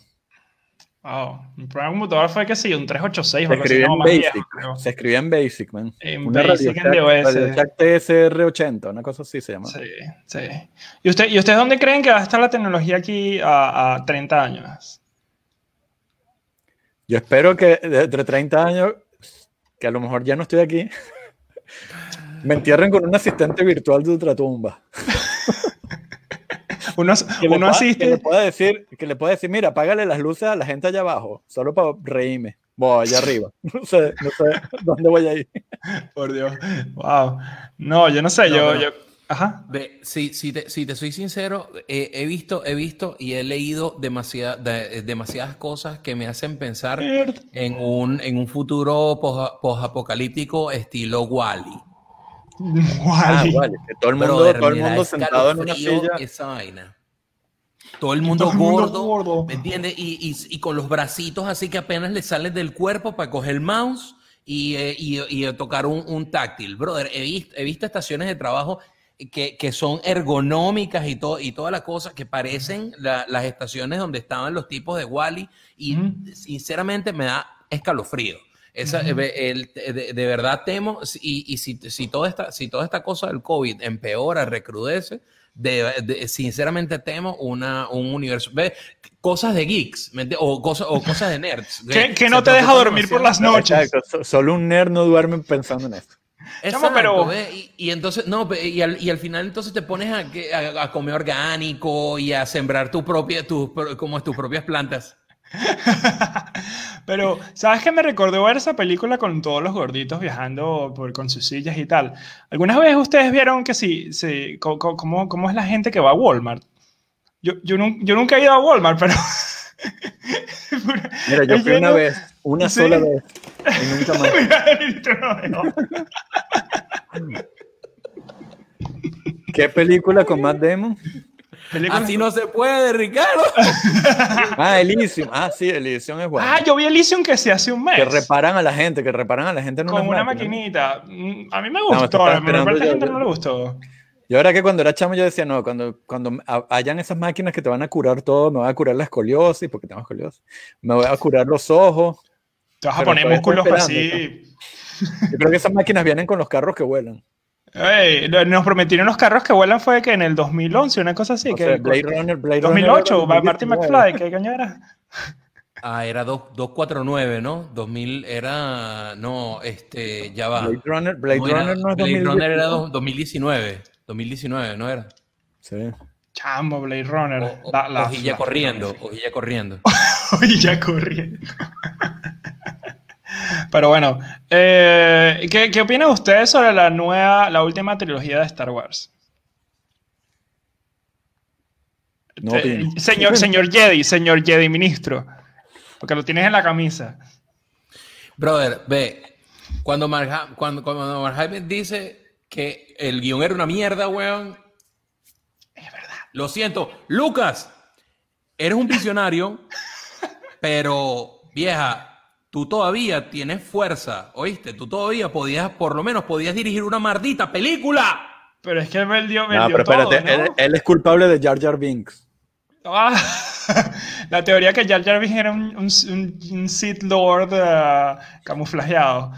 Wow. Mi primer computador fue que sí, un 386 o Se algo así. No, más viejo, Basic. Se escribía en Basic, man. En Una Basic, en DOS. Radio Shack TSR80, una cosa así se llama. Sí, sí. ¿Y, usted, ¿Y ustedes dónde creen que va a estar la tecnología aquí a, a 30 años? Yo espero que dentro de 30 años, que a lo mejor ya no estoy aquí, <laughs> me entierren con un asistente virtual de ultratumba. <laughs> Uno, Que le, uno pueda, que le asiste. pueda decir, que le pueda decir, mira, apágale las luces a la gente allá abajo, solo para reírme. Voy allá arriba. <laughs> No sé, no sé <laughs> dónde voy a ir. Por Dios. Wow. No, yo no sé. No, yo, pero- yo. Ajá. Ve, si, si, te, si te soy sincero, eh, he visto, he visto y he leído demasiada- de- demasiadas cosas que me hacen pensar en un, en un futuro pos- posapocalíptico estilo Wally. <laughs> Ah, Wally. vale, que todo el mundo, Brother, todo el mundo sentado en una silla. Esa vaina. Todo el mundo, Todo el mundo gordo, gordo. ¿me entiendes? Y, y- y con los bracitos así que apenas le salen del cuerpo para coger el mouse y, eh, y- y tocar un, un táctil. Brother, he visto, he visto estaciones de trabajo que, que son ergonómicas y, todo, y todas las cosas que parecen la- las estaciones donde estaban los tipos de Wally y Ujú. sinceramente me da escalofrío. Esa, el- de, de verdad temo, y, y si, si, toda esta, si toda esta cosa del COVID empeora, recrudece, de, de- sinceramente temo una, un universo. Ve, cosas de geeks o, cosas, o cosas de nerds. <laughs> Que, no te deja dormir por las noches. Exacto, solo un nerd no duerme pensando en esto. Chamo, Exacto, pero- Y, y entonces, no, y al, y al final entonces te pones a, que- a- a comer orgánico y a sembrar tu propia, tus, pro- como tus propias plantas. <laughs> Pero, ¿sabes qué me recordó ver esa película con todos los gorditos viajando por, con sus sillas y tal? ¿Algunas veces ustedes vieron que sí, sí, cómo, cómo es la gente que va a Walmart? Yo, yo, yo nunca he ido a Walmart, pero... <laughs> Mira, yo fui una vez, una Sí. sola vez, y <laughs> nunca más. Mira, no. ¿Qué película con Matt Damon? Película- Así no se puede, Ricardo. <laughs> Ah, Elysium. Ah, sí, Elysium es bueno. Ah, yo vi Elysium que se hace un mes. Que reparan a la gente, que reparan a la gente en con una maquinita. Mm, A mí me No, gustó, a la parte yo- gente yo- no le gustó. Yo era que cuando era chamo yo decía, no, cuando, cuando ha- hayan esas máquinas que te van a curar todo, me voy a curar la escoliosis, porque tengo escoliosis, me voy a curar los ojos. Te vas a poner músculos así. Yo creo que esas máquinas vienen con los carros que vuelan. Ey, nos prometieron los carros que vuelan fue que en el 2011, una cosa así. O que sea, Blade Runner, Blade 2008, Runner Martin 2019. McFly, ¿qué coño era? <laughs> Ah, era dos- 249, ¿no? 2000 era, no, este, ya va. Blade Runner, Blade No era- Runner no es Blade Runner era 2019. dos- 2019, 2019, ¿no era? Sí. Chamo, Blade Runner. O- o- La- la- hojilla la- corriendo, hojilla corriendo. <laughs> Hojilla corriendo. Pero bueno, eh, ¿qué, ¿qué opinan ustedes sobre la nueva, la última trilogía de Star Wars? No Eh, opino. señor, señor Jedi, señor Jedi ministro, porque lo tienes en la camisa. Brother, ve, cuando Mark, cuando, cuando Mark dice que el guion era una mierda, weón. Es verdad. Lo siento. Lucas, eres un visionario, <laughs> pero vieja, tú todavía tienes fuerza, ¿oíste? Tú todavía podías, por lo menos podías dirigir una maldita película. Pero es que él dio, él No, dio pero todo, espérate, ¿no? él, él es culpable de Jar Jar Binks. Ah, <laughs> la teoría que Jar Jar Binks era un, un, un- un Sith Lord eh, camuflajeado.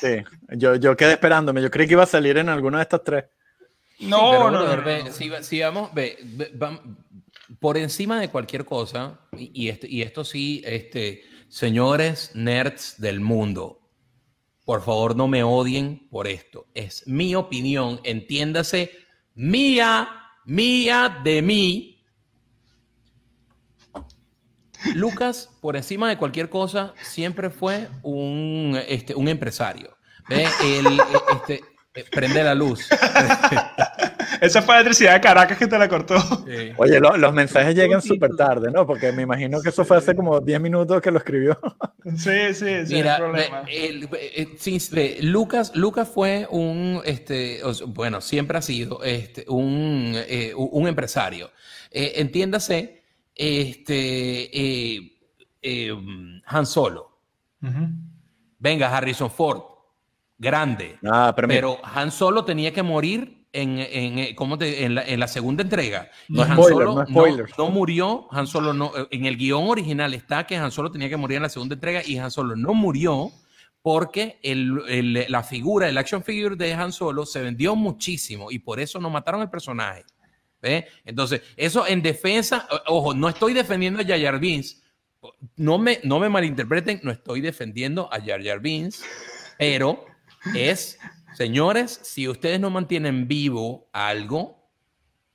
Sí. Yo, yo quedé esperándome, yo creí que iba a salir en alguna de estas tres. No, Pero, no, brother, ve, no. Si, va- si vamos, ve, ve, vam- por encima de cualquier cosa, y, y este- y esto sí, este, señores nerds del mundo, por favor no me odien por esto. Es mi opinión, entiéndase, mía, mía de mí. Lucas, por encima de cualquier cosa, siempre fue un, este, un empresario. Ve, eh, este, prende la luz. <laughs> Esa fue la electricidad de Caracas que te la cortó. Sí. Oye, lo- los mensajes llegan súper tarde, ¿no? Porque me imagino que eso fue hace como 10 minutos que lo escribió. Sí, sí, sí, Mira, no hay problema. ve, el- eh, Lucas, Lucas fue un, este, bueno, siempre ha sido este, un, eh, un empresario. Eh, entiéndase, este, eh, eh, Han Solo. Venga, Harrison Ford, grande. Ah, pero, Pero Han Solo tenía que morir en, en, eh, ¿cómo te- en, la, en la segunda entrega. No Han spoiler, Solo no murió. Han Solo no. eh, En el guion original está que Han Solo tenía que morir en la segunda entrega y Han Solo no murió porque el- el- la figura, el action figure de Han Solo se vendió muchísimo y por eso no mataron el personaje. ¿Ve? Entonces, eso en defensa, ojo, no estoy defendiendo a Jar Binks. No me, no me malinterpreten, no estoy defendiendo a Jar Jar Binks, pero es, señores, si ustedes no mantienen vivo algo,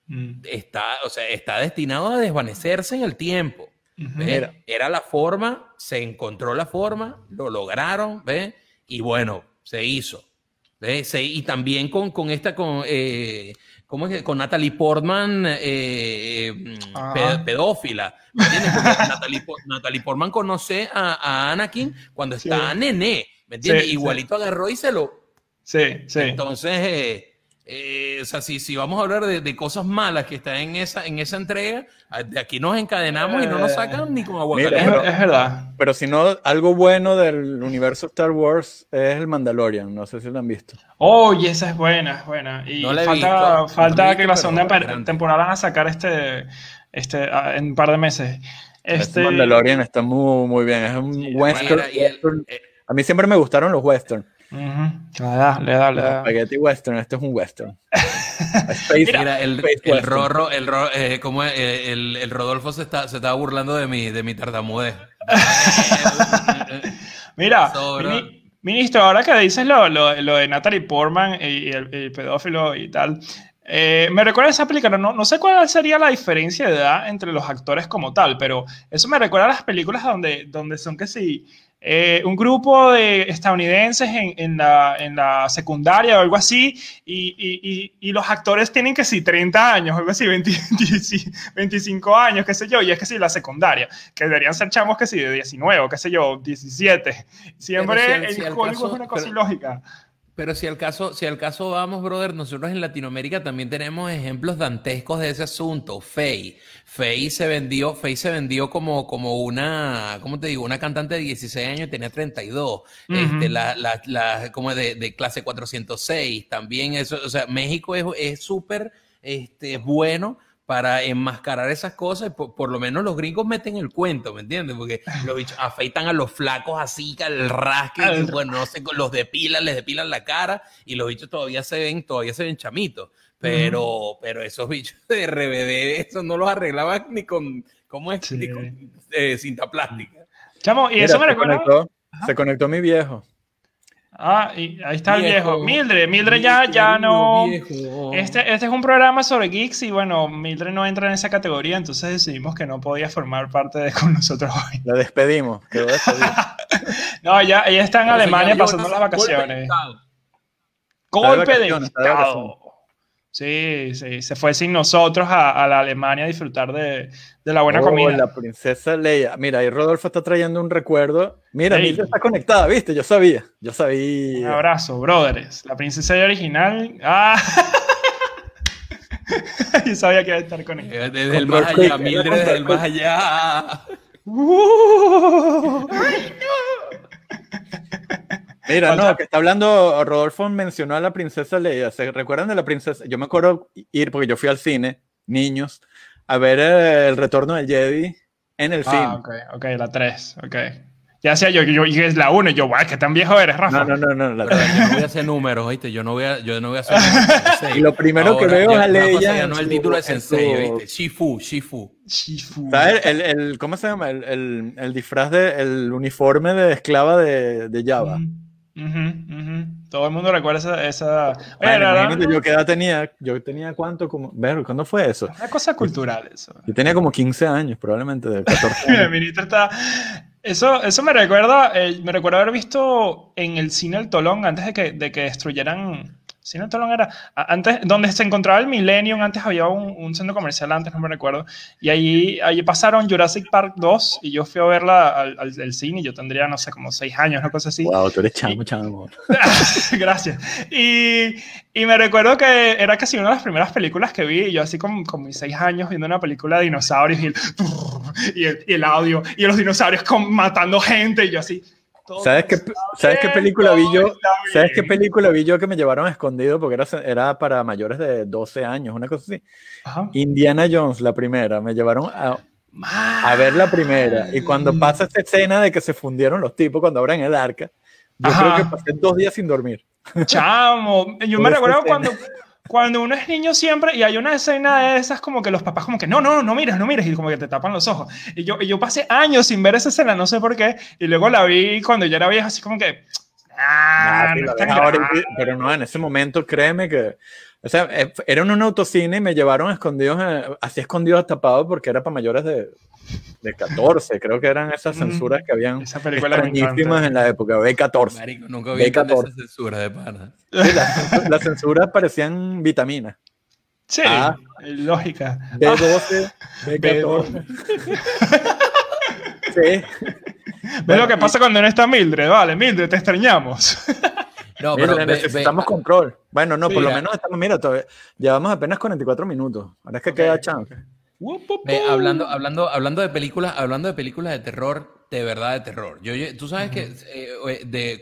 Mm. está, o sea, está destinado a desvanecerse en el tiempo. Ujú. ¿ve? Mira. Era la forma, se encontró la forma, lo lograron, ¿ve? Y bueno, se hizo. ¿ve? Se- y también con, con esta, con, eh, ¿cómo es que? Con Natalie Portman, eh, mm, Ah. pe- pedófila. ¿me entiendes? Porque <laughs> Natalie, Natalie Portman conoce a, a Anakin cuando Sí. está nené, ¿me entiendes? Sí, sí. Igualito agarró y se lo... Sí, sí. Entonces, eh, eh, o sea, si, si vamos a hablar de, de cosas malas que están en esa, en esa entrega, de aquí nos encadenamos y no nos sacan ni con agua Mira, Es, caliente. es verdad. Pero si no, algo bueno del universo Star Wars es el Mandalorian. No sé si lo han visto. Oye, esa es buena, es buena. Y No falta, visto, no falta la he que visto, la pero segunda temporada van a sacar este, este en un par de meses. Este Este, Mandalorian está muy, muy bien. Es un western. Mira, y el- western. eh, A mí siempre me gustaron los western. ujú, le da, le da, le da. spaghetti western. Este es un western. <laughs> Space- Mira, el, Space el western. Rorro, el, Ro- eh, ¿cómo es? Eh, el, el Rodolfo se, está, se estaba burlando de mi, de mi tartamudez. <laughs> Mira, mini- ministro, ahora que dices lo, lo- lo de Natalie Portman y, y el, el pedófilo y tal, eh, me recuerda esa película, no, no sé cuál sería la diferencia de edad entre los actores como tal, pero eso me recuerda a las películas donde, donde son que sí, eh, un grupo de estadounidenses en, en la, en la secundaria o algo así, y, y- y- y los actores tienen que sí 30 años, algo así, 20 25 <laughs> años, qué sé yo, y es que sí, la secundaria, que deberían ser chamos que sí, de 19 o qué sé yo, 17. Siempre si el al Hollywood caso- es una cosa pero- ilógica. Pero si al caso, si al caso vamos, brother, nosotros en Latinoamérica también tenemos ejemplos dantescos de ese asunto. Faye. Faye se vendió, Faye se vendió como, como una, ¿cómo te digo? Una cantante de 16 años y tenía 32. Este, Ujú. la, la, la- como de, de clase 406. También eso, o sea, México es es súper este, bueno para enmascarar esas cosas. Por, por lo menos los gringos meten el cuento, ¿me entiendes? Porque los bichos afeitan a los flacos así, que al rasque, y, bueno, no sé, los depilan, les depilan la cara y los bichos todavía se ven, todavía se ven chamitos. Pero, pero esos bichos <laughs> de RBD, eso no los arreglaban ni con, ¿cómo es? Sí. Ni con eh, cinta plástica. Chamo, y Mira, eso me se recuerda. conectó, se conectó mi viejo. Ah, y ahí está el Viejo. Mildred, Mildred ya, ya no. Viejo. Este, este es un programa sobre geeks y bueno, Mildred no entra en esa categoría, entonces decidimos que no podía formar parte de con nosotros hoy. La despedimos. Quedó despedida. <laughs> No, ella, ella está en Pero Alemania pasando las golpe de vacaciones. estado. Golpe de está de estado. Sí, sí, se fue sin nosotros a, a la Alemania a disfrutar de, de la buena Oh, comida. La princesa Leia. Mira, ahí Rodolfo está trayendo un recuerdo. Mira. Mildred está conectada, ¿viste? Yo sabía. Yo Un sabía. abrazo, brothers. La princesa original. Ah. <laughs> Yo sabía que iba a estar con ella. Eh, Desde el más allá, Mildred desde el más allá. Uh. Mira, no, que está hablando, Rodolfo mencionó a la princesa Leia. ¿Se recuerdan de la princesa? Yo me acuerdo ir, porque yo fui al cine, niños, a ver eh, el retorno del Jedi en el cine. Ah, ok, ok, la 3, ok. Ya decía yo, yo, y es la 1, y yo, guay, que tan viejo eres, Rafa. No, no, no, no. la- Pero yo no voy a hacer números, ¿viste? Yo no voy a, yo no voy a hacer números. <laughs> Y lo primero que veo es a Leia ganó el título de en sensei, ¿viste? Shifu, Shifu. Shifu. ¿Sabes? El, el- ¿Cómo se llama? El, el- el disfraz de, el uniforme de esclava de, de Java. Ujú, ujú, ujú. Todo el mundo recuerda esa. esa... Oye, Bueno, la verdad, imagínate yo qué edad tenía. Yo tenía cuánto, como, ver, ¿cuándo fue eso? una cosa cultural eso. Yo tenía como 15 años, probablemente, de 14 <laughs> Mira, años. mi ministro está. Eso, eso me recuerda, eh, me recuerda haber visto en el cine El Tolón antes de que, de que destruyeran. Cine El Tolón era antes, donde se encontraba el Millennium. Antes había un, un centro comercial, antes no me recuerdo. Y allí, allí pasaron Jurassic Park 2 y yo fui a verla al, al- al cine. Yo tendría, no sé, como 6 años, una cosa así. Wow, tú eres chamo, chamo. <laughs> Gracias. Y, y me recuerdo que era casi una de las primeras películas que vi, y yo así con, con mis seis años viendo una película de dinosaurios y el, <laughs> y el, y el audio, y los dinosaurios con, matando gente, y yo así. Todo ¿Sabes qué, ¿sabes qué película vi yo? ¿Sabes qué película vi yo que me llevaron escondido porque era, era para mayores de 12 años, una cosa así? Ajá. Indiana Jones, la primera. Me llevaron a, a ver la primera. Y cuando pasa esa escena de que se fundieron los tipos cuando abren el arca, yo Ajá. creo que pasé dos días sin dormir. Chamo, yo me recuerdo cuando, cuando uno es niño siempre y hay una escena de esas como que los papás como que no, no, no mires, no mires y como que te tapan los ojos. Y yo, y yo pasé años sin ver esa escena, no sé por qué, y luego la vi cuando ya era viejo así como que... Ah, no ahora, grave". pero no, en ese momento, créeme que. O sea, eh, era en un autocine y me llevaron escondidos, eh, así escondidos tapados porque era para mayores de, de 14. Creo que eran esas censuras que habían Esa película en la época, B14. Marico, nunca vi tanta 14. esa censura de pana. Sí, las, las censuras parecían vitaminas. Sí, Ah. lógica. Ah, B12, B14. Sí. ¿Ves lo que pasa cuando no está Mildred? Vale, Mildred, te extrañamos. No, Mira, pero ve- ve- necesitamos control. Bueno, no, por lo menos estamos, mira, todavía, llevamos apenas 44 minutos. Ahora es que Ok, queda chance. Ve, hablando, hablando, hablando de películas, hablando de películas de terror, de verdad de terror. Yo, yo- tú sabes que eh, eh, de, eh,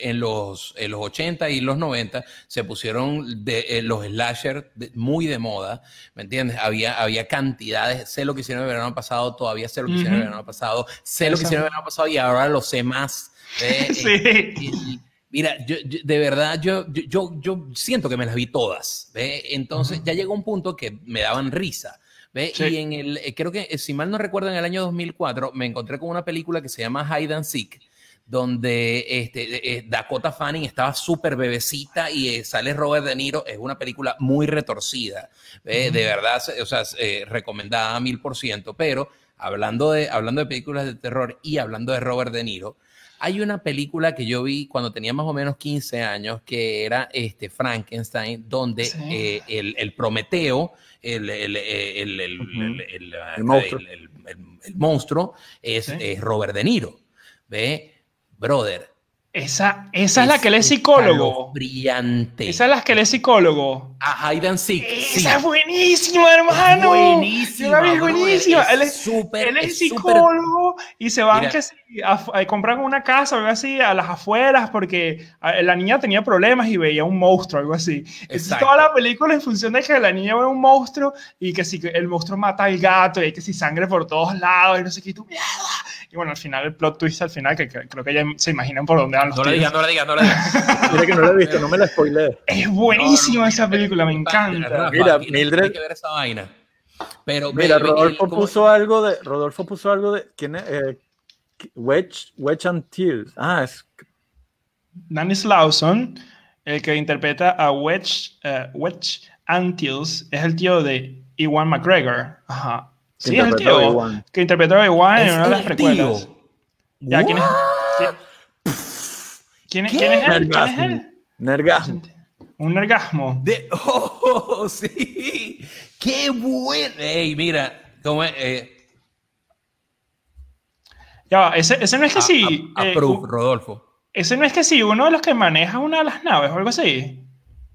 en, los, en los 80 y los 90 se pusieron de, eh, los slasher de- muy de moda, ¿me entiendes? Había, había cantidades, sé lo que hicieron el verano pasado, todavía sé lo que hicieron el verano pasado, sé lo que hicieron el verano pasado y ahora lo sé más. Ve, <laughs> Sí. Mira, yo, yo- de verdad, yo, yo, yo, siento que me las vi todas, ¿ve? Entonces ya llegó un punto que me daban risa, ¿ve? Sí. Y en el, eh, creo que, eh, si mal no recuerdo, en el año 2004 me encontré con una película que se llama Hide and Seek, donde este, eh, Dakota Fanning estaba súper bebecita y sale Robert De Niro. Es una película muy retorcida, ¿ve? De verdad, o sea, eh, recomendada a mil por ciento, pero hablando de, hablando de películas de terror y hablando de Robert De Niro, hay una película que yo vi cuando tenía más o menos 15 años que era este Frankenstein, donde Sí. eh, el, el Prometeo, el, monstruo. es, Sí. es Robert De Niro. ¿Ve? Brother. Esa, esa es la que él es psicólogo. Brillante. Esa es la que él es psicólogo. A and Seek. sí. Esa es buenísima, hermano. buenísima, es buenísima. es él es, súper- él es, es psicólogo y se van Mira. que sí, a, a comprar una casa o algo así a las afueras porque a- la niña tenía problemas y veía un monstruo, algo así. Entonces toda la película en función de que la niña ve un monstruo y que si el monstruo mata al gato y hay que si sangre por todos lados y no sé qué, y tú, mierda. Y bueno, al final el plot twist al final, que, que creo que ya se imaginan por dónde van los No le tiros. digas, no le digas, no le digas. Mira que no la he visto, no me la spoileé. Es buenísima No, no, esa película, me Rafa, encanta. Mira, Mildred- tienes que ver esa vaina. Pero Mira, el- Rodolfo ¿cómo- puso algo de. Rodolfo puso algo de. ¿Quién es? Eh, Wedge, Wedge and Tears. Ah, es. Danny Slauson, el que interpreta a Wedge, eh, Wedge Antilles, es el tío de Iwan McGregor. Ajá. Que Sí, es el interpretó a tío Obi-Wan. que interpretó a Iwan en una de las el precuelas. Ya, ¿quién es? ¿Quién, quién es él? ¿Quién es él? Nergasmo. Un orgasmo. De, oh, <laughs> sí. Qué bueno. Ey, mira, cómo es, eh, Ya ese, ese no es que a- sí. a- eh, Rodolfo. ese no es que sí, uno de los que maneja una de las naves o algo así.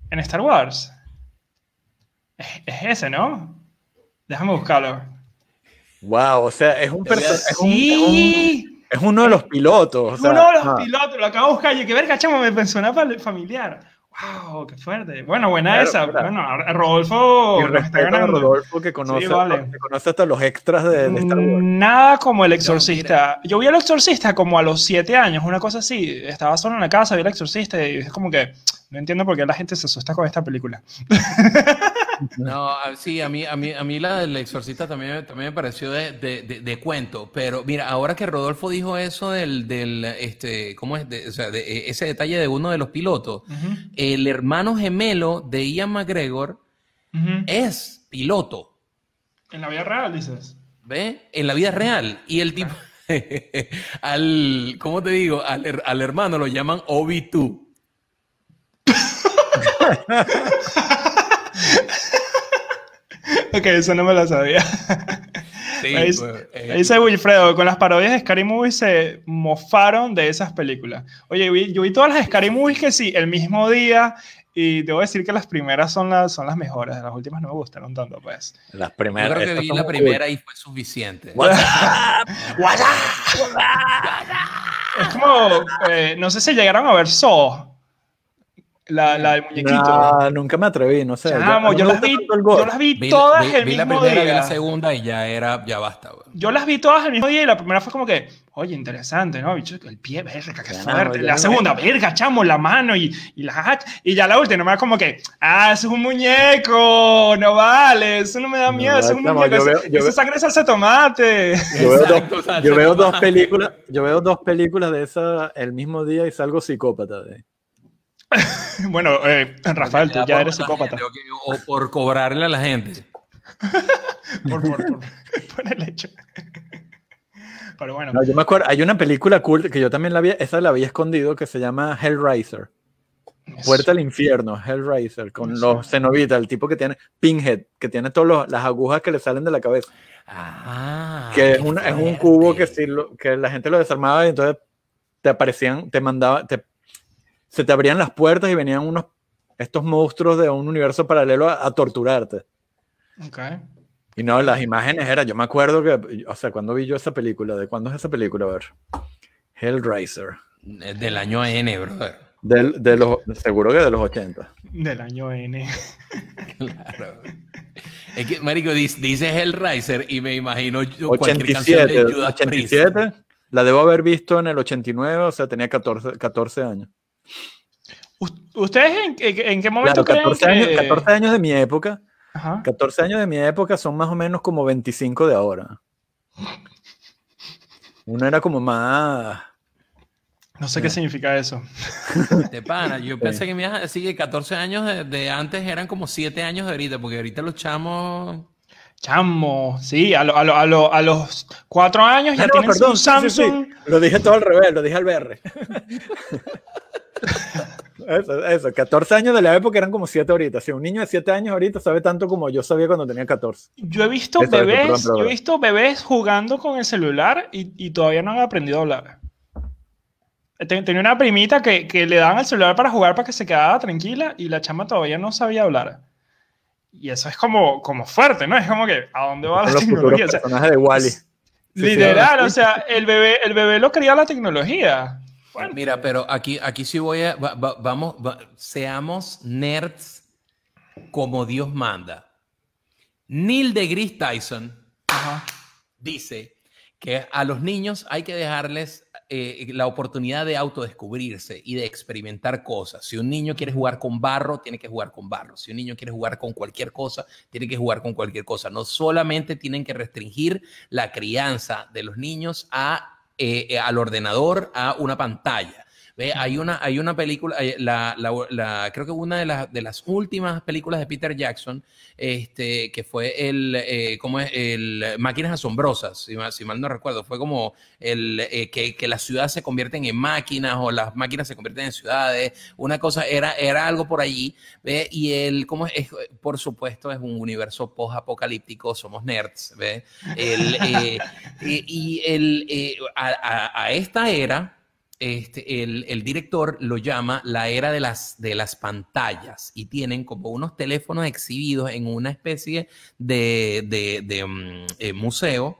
En Star Wars. Es, es ese, ¿no? Déjame buscarlo. Wow, o sea, es un personaje. Es, es un- Sí. es uno de los pilotos. o sea, Uno de los ah, pilotos, lo acabo de buscar. Yo, que verga, chamo, me fal- familiar. Wow, qué fuerte. Bueno, buena Claro, esa. claro. Bueno, a- Rodolfo y está a. Rodolfo que conoce, vale. que conoce hasta los extras de, de Star Wars. Nada como el exorcista. Yo vi al exorcista como a los siete años, una cosa así. Estaba solo en la casa, vi al exorcista y es como que no entiendo por qué la gente se asusta con esta película. <laughs> No, sí, a mí, a mí, a mí la del exorcista también, también me pareció de, de- de- de cuento, pero mira, ahora que Rodolfo dijo eso del, del este, ¿cómo es? De- o sea, de, e- ese detalle de uno de los pilotos, el hermano gemelo de Ian McGregor es piloto, En la vida real, dices. ¿ve? En la vida real. Y el tipo, <laughs> al, ¿cómo te digo? Al, al hermano lo llaman Obi-2. <laughs> <laughs> Ok, eso no me lo sabía. Sí, Ahí, pues, eh, ahí dice Wilfredo, con las parodias de Scary Movie se mofaron de esas películas. Oye, vi- yo vi todas las Scary Movies que sí, el mismo día, y debo decir que las primeras son las, son las mejores, las últimas no me gustaron tanto, pues. Las yo primeras. creo que vi la cool. primera y fue suficiente. <laughs> Es como, eh, no sé si llegaron a ver Saw, la, la del muñequito. Nah, nunca me atreví, no sé. Chamo, no yo, las vi, tanto el gore. yo las vi Vi, todas vi- el la mismo primera, vi la día. segunda y ya era, ya basta. Yo las vi todas el mismo día y la primera fue como que, oye, interesante, ¿no? Bicho, el pie, verga, qué fuerte. ya la me- segunda, verga, chamo, la mano y, y la hach- Y ya la última, me da como que, ah, eso es un muñeco, no vale, eso no me da No, miedo, eso es un chamo, muñeco, yo eso, veo- yo eso es sangre de salsa de tomate. <laughs> Yo veo, Exacto, dos, salsa yo veo de dos tomate. películas, yo veo dos películas de esa el mismo día y salgo psicópata. De. <laughs> bueno, eh, Rafael, tú Ya eres psicópata. gente, o por cobrarle a la gente. <laughs> Por, por, por, <laughs> por el hecho. Pero bueno, No, yo me acuerdo, hay una película cool que yo también la vi, esa la había escondido que se llama Hellraiser. Puerta al infierno, Hellraiser, con los cenobitas, el tipo que tiene Pinhead, que tiene todas las agujas que le salen de la cabeza. Ah, que es qué un, es un cubo que, si lo- que la gente lo desarmaba y entonces te aparecían, te mandaba, te, se te abrían las puertas y venían unos estos monstruos de un universo paralelo a, a torturarte. Ok. Y no, las imágenes eran, yo me acuerdo que, o sea, cuando vi yo esa película, ¿de cuándo es esa película? A ver. Hellraiser. Del año N, brother. Del, de los, seguro que de los 80. Del año N. Claro. Es que, marico, dice, dice Hellraiser y me imagino yo cualquier canción 87, de Judas Priest. 87. La debo haber visto en el 89, o sea, tenía 14, 14 años. ¿Ustedes en, en- qué momento Claro, 14 creen años, que... 14 años de mi época. Ajá. 14 años de mi época son más o menos como 25 de ahora. Uno era como más... No sé qué significa eso. De pana, yo <laughs> pensé que me ibas a decir que 14 años de, de antes eran como 7 años de ahorita, porque ahorita los chamos. Chamo, sí, a, lo- a, lo- a, lo- a los cuatro años ya no, tienes perdón, un sí, sí, sí. Samsung. Lo dije todo al revés, lo dije al BR. <laughs> Eso, eso, 14 años de la época eran como 7 ahorita. Si un niño de 7 años ahorita sabe tanto como yo sabía cuando tenía 14. Yo he visto Eso, bebés, yo he visto bebés jugando con el celular y, y todavía no han aprendido a hablar. Ten- Tenía una primita que, que le daban el celular para jugar para que se quedara tranquila y la chama todavía no sabía hablar. Y eso es como, como fuerte, ¿no? Es como que, ¿a dónde va la Son futuros tecnología? O sea, personajes de Wally. literal, o sea, el bebé, el bebé lo quería la tecnología. Bueno, Mira, pero aquí, aquí sí voy a. va- va- vamos, va- seamos nerds como Dios manda. Neil deGrasse Tyson ajá. dice que a los niños hay que dejarles eh, la oportunidad de autodescubrirse y de experimentar cosas. Si un niño quiere jugar con barro, tiene que jugar con barro. Si un niño quiere jugar con cualquier cosa, tiene que jugar con cualquier cosa. No solamente tienen que restringir la crianza de los niños a, eh, eh, al ordenador, a una pantalla. ¿Ve? Hay, una, hay una película, eh, la, la- la- creo que una de, las de las últimas películas de Peter Jackson, este, que fue el, eh, ¿cómo es? El Máquinas Asombrosas, si mal, si mal no recuerdo, fue como el, eh, que, que las ciudades se convierten en máquinas o las máquinas se convierten en ciudades, una cosa, era, era algo por allí, ¿ve? Y el, ¿cómo es? Es, Por supuesto, es un universo post-apocalíptico, somos nerds, ¿ve? El, eh, <laughs> y y el, eh, a, a- a esta era, este, el, el director lo llama la era de las, de las pantallas y tienen como unos teléfonos exhibidos en una especie de, de- de, mm, eh, museo.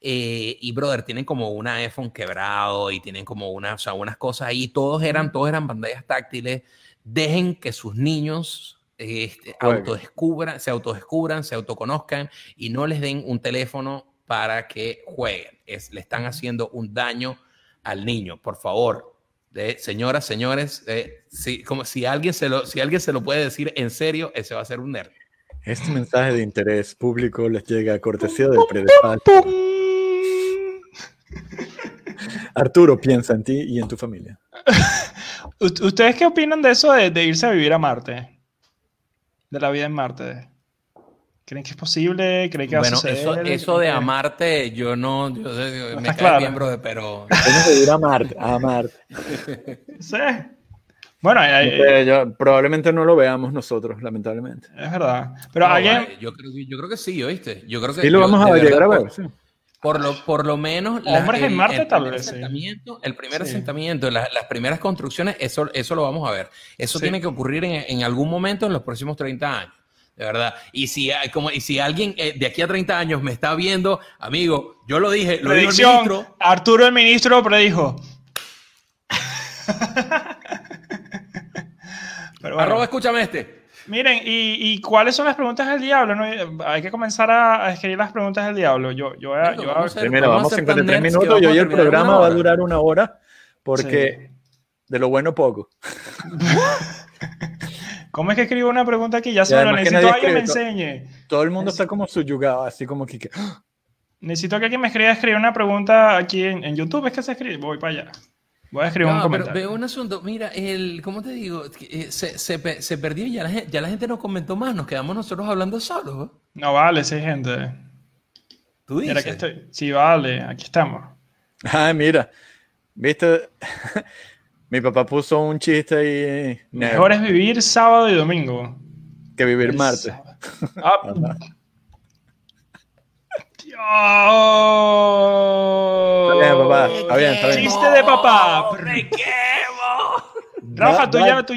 eh, y brother, tienen como un iPhone quebrado y tienen como una, o sea, unas cosas ahí. Todos eran, todos eran pantallas táctiles. Dejen que sus niños este, autodescubran, se autodescubran, se autoconozcan y no les den un teléfono para que jueguen. Es, le están haciendo un daño al niño, por favor. Eh, señoras, señores, eh, si, como si, alguien se lo, si alguien se lo puede decir en serio, ese va a ser un nerd. Este mensaje de interés público les llega a cortesía del predespacho. <laughs> Arturo piensa en ti y en tu familia. <laughs> ¿Ustedes qué opinan de eso de, de irse a vivir a Marte? De la vida en Marte. ¿Creen que es posible? ¿Creen que va Bueno, a suceder? eso, eso de ¿Creen que- amarte, yo no, yo, yo- me Está <laughs> cae claro. bien, brother, pero Vamos a ir a Marte. A <laughs> Marte. Sí. Bueno, hay- hay- No sé, yo- probablemente no lo veamos nosotros, lamentablemente. es verdad. Pero No, alguien... vale, yo, creo, que- yo creo que sí, ¿oíste? Yo creo que Sí lo vamos a verdad, llegar a por- ver. sí. Por lo, por lo menos Hombres en Marte, tal primer vez, sí. asentamiento, el primer Sí. asentamiento, la- las primeras construcciones, eso, eso lo vamos a ver. Eso Sí. tiene que ocurrir en, en algún momento en los próximos 30 años. De verdad. Y si, hay- como, y si alguien eh, de aquí a 30 años me está viendo, amigo, yo lo dije, lo dijo el ministro. Arturo el ministro predijo. Pero bueno. Arroba, escúchame este. Miren, ¿y, y cuáles son las preguntas del diablo? no? Hay que comenzar a, escribir las preguntas del diablo. Yo, yo voy a... Yo voy a- vamos Sí, vamos a vamos ser tan 53 nerds que minutos y hoy el programa va a durar una hora porque de lo bueno poco. <laughs> ¿Cómo es que escribo una pregunta aquí? Ya se Y me lo además que necesito nadie alguien me enseñe. Todo el mundo está como subyugado, así como que... ¡ah! Necesito que alguien me escriba escribir una pregunta aquí en, en YouTube. Es que se escribe. Voy para allá. Voy a escribir un No, pero comentario. veo un asunto. Mira, el, ¿cómo te digo? Eh, Se, se, pe- se perdió y ya la, gente, ya la gente no comentó más. Nos quedamos nosotros hablando solos. No vale, sí, gente. Tú dices. Mira que estoy. Sí, vale, aquí estamos. Ah, mira, viste, mi papá puso un chiste ahí Mejor es vivir sábado y domingo. que vivir El martes. Ah. Dios. Está bien, papá, está bien, está bien. Chiste de papá. Rafa, tú ya, tú,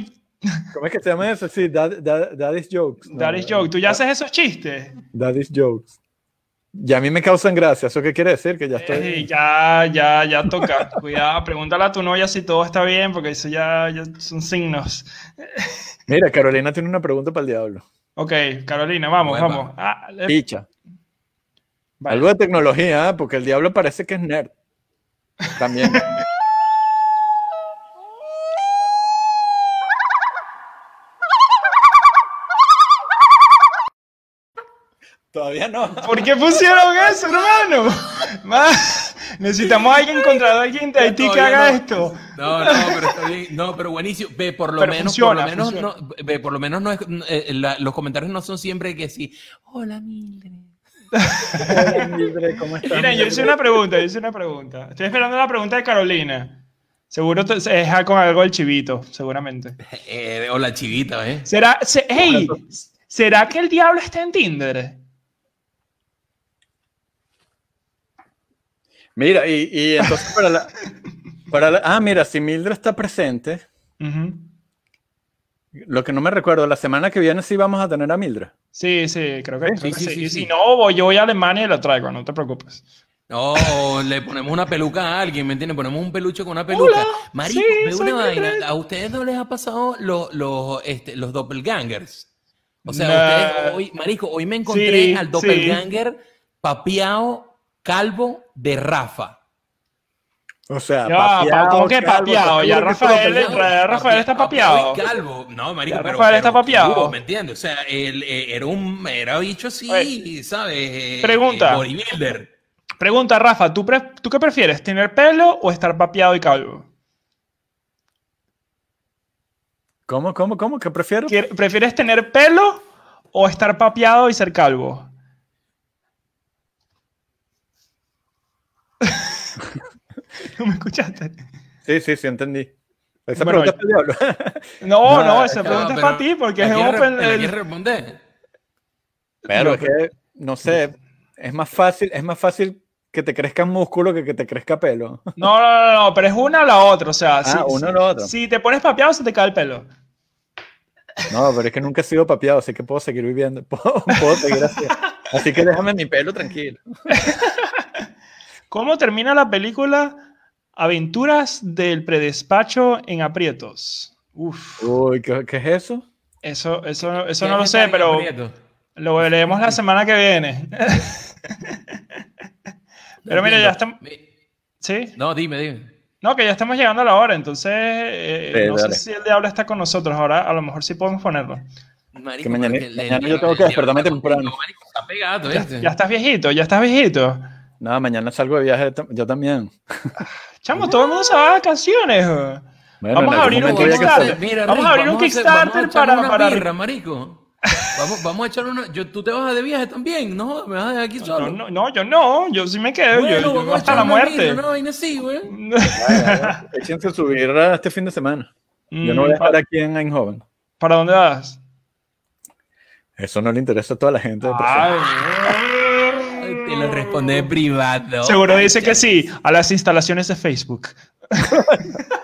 ¿Cómo es que se llama eso? Sí, dad, dad, daddy's jokes. No, that is joke, tú ya haces esos chistes. Daddy's jokes. Y a mí me causan gracia. ¿Eso qué quiere decir? Que ya Eh, estoy... ya, ya, ya toca. <laughs> Cuidado, pregúntale a tu novia si todo está bien, porque eso ya, ya son signos. <laughs> Mira, Carolina tiene una pregunta para el diablo. Ok, Carolina, vamos, vamos. Ah, eh, Picha. vale. Algo de tecnología, ¿eh? porque el diablo parece que es nerd. También. <laughs> Todavía no. ¿Por qué pusieron eso, hermano? Ma- necesitamos a alguien contra alguien de Haití que haga no. esto. No, no, pero está bien. No, pero buenísimo. Ve, por lo Pero menos, funciona, por lo menos, no, ve, por lo menos no es, eh, la- los comentarios no son siempre que sí. Hola, Mildred. <laughs> Hola, Mildred, ¿cómo estás? Miren, yo hice una pregunta, yo hice una pregunta. Estoy esperando la pregunta de Carolina. Seguro es con algo del chivito, seguramente. Eh, hola, chivita, ¿eh? ¿Será, se- hey, ¿será que el diablo está en Tinder? Mira, y, y entonces para la, para la- Ah, mira, si Mildred está presente, lo que no me recuerdo, la semana que viene sí vamos a tener a Mildred. Sí, sí, creo que, Sí, sí, sí. sí, Y si no, voy, yo voy a Alemania y lo traigo, no te preocupes. No, le ponemos una peluca a alguien, ¿me entiendes? Ponemos un peluche con una peluca. Marico, sí, ve una vaina. Mildred. ¿A ustedes no les ha pasado los, los, este, los doppelgangers? O sea, Nah. ustedes hoy, Marico, hoy me encontré Sí, al doppelganger papeado calvo de Rafa. O sea, Ya, papeado, ¿cómo que calvo, papeado? Ya Rafael, Rafael está papeado. calvo. No, marico, pero, Rafael está papeado. ¿me entiendes? O sea, él eh, era un era bicho así, Oye, ¿sabes? Pregunta. eh, bodybuilder. Pregunta, Rafa, ¿tú, pre- ¿tú qué prefieres? ¿Tener pelo o estar papeado y calvo? ¿Cómo, cómo, cómo? ¿Qué prefiero? ¿Quier- ¿Prefieres tener pelo o estar papeado y ser calvo? <laughs> ¿No me escuchaste? Sí, sí, sí, entendí. Esa Bueno, pregunta es para el diablo. <laughs> No, No, no, esa no, pregunta es para ti porque es ¿la open. ¿la el- responder? Pero es que, no sé, es más fácil, es más fácil que te crezca músculo que que te crezca pelo. No, no, no, no, pero es una o la otra. O sea, si, Ah, uno o si- lo otro. si te pones papeado, se te cae el pelo. No, pero es que nunca he sido papeado, así que puedo seguir viviendo. <laughs> Puedo, puedo seguir así. Así que déjame mi pelo tranquilo. ¿Cómo termina la película Aventuras del predespacho en aprietos? Uf, Uy, ¿qué, qué es eso? eso, eso, eso ¿Quién no lo sé, pero aprieto? lo leemos la semana que viene. <laughs> Pero mira, ya estamos. ¿Sí? No, dime, dime. No, que ya estamos llegando a la hora, entonces eh, Sí, no dale. sé si el diablo está con nosotros. Ahora a lo mejor sí podemos ponerlo. Marico, Que mañana- mañana yo tengo que despertarme temprano. marico, Está pegado, Ya, ¿viste? ya estás viejito, ya estás viejito. Nada, mañana salgo de viaje, yo también. Chamo, todo el mundo se va de vacaciones. eh. Bueno, Vamos a abrir un Kickstarter. Mira, Vamos a abrir un Kickstarter vamos a echar para- una para- birra, marico. Vamos, vamos a echar una. Yo, tú te vas de viaje también, ¿no? Me vas a dejar aquí solo. No, no, no, yo no, yo sí me quedo, yo- Bueno, yo, vamos a hasta echar la muerte. Una vaina así, güey. Échense su birra este fin de semana. Yo no voy a Mm, estar aquí en Eindhoven. ¿Para dónde vas? Eso no le interesa a toda la gente. de Ay, Te lo responde privado. Seguro dice que sí, a las instalaciones de Facebook. <laughs>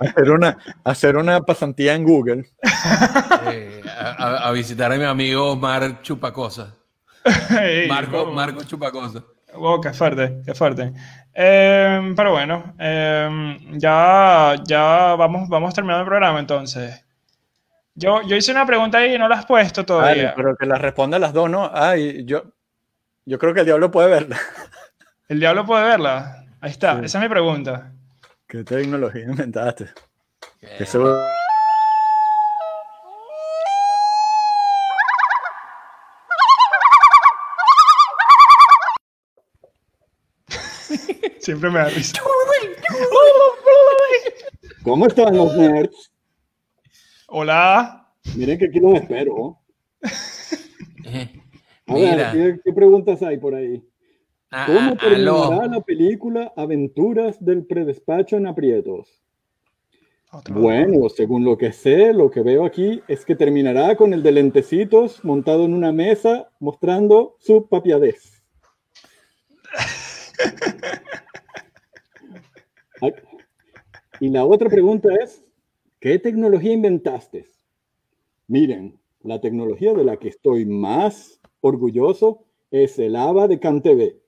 Hacer una, hacer una pasantía en Google. Eh, a, visitar a mi amigo Omar Chupacosa. <laughs> Ey, Marco, wow. Marco Chupacosa. Wow, qué fuerte, qué fuerte. Eh, pero bueno, eh, ya, ya vamos, vamos terminando el programa entonces. Yo, yo hice una pregunta ahí y no la has puesto todavía. pero que las responda las dos, ¿no? Ay, yo, yo creo que el diablo puede verla. <laughs> ¿El diablo puede verla? Ahí está, Sí. esa es mi pregunta. ¿Qué tecnología inventaste? Seguro- <laughs> Siempre me da risa. ¿Cómo están los nerds? Hola. Miren que aquí los espero. A ver, Mira, ¿qué, qué preguntas hay por ahí? a- ¿Cómo a- terminará aló. la película Aventuras del predespacho en aprietos? Otro. Bueno, según lo que sé, lo que veo aquí es que terminará con el de lentecitos montado en una mesa mostrando su papiadez. <laughs> Ah, Y la otra pregunta es, ¿qué tecnología inventaste? Miren, la tecnología de la que estoy más orgulloso es el ABA de CanTV.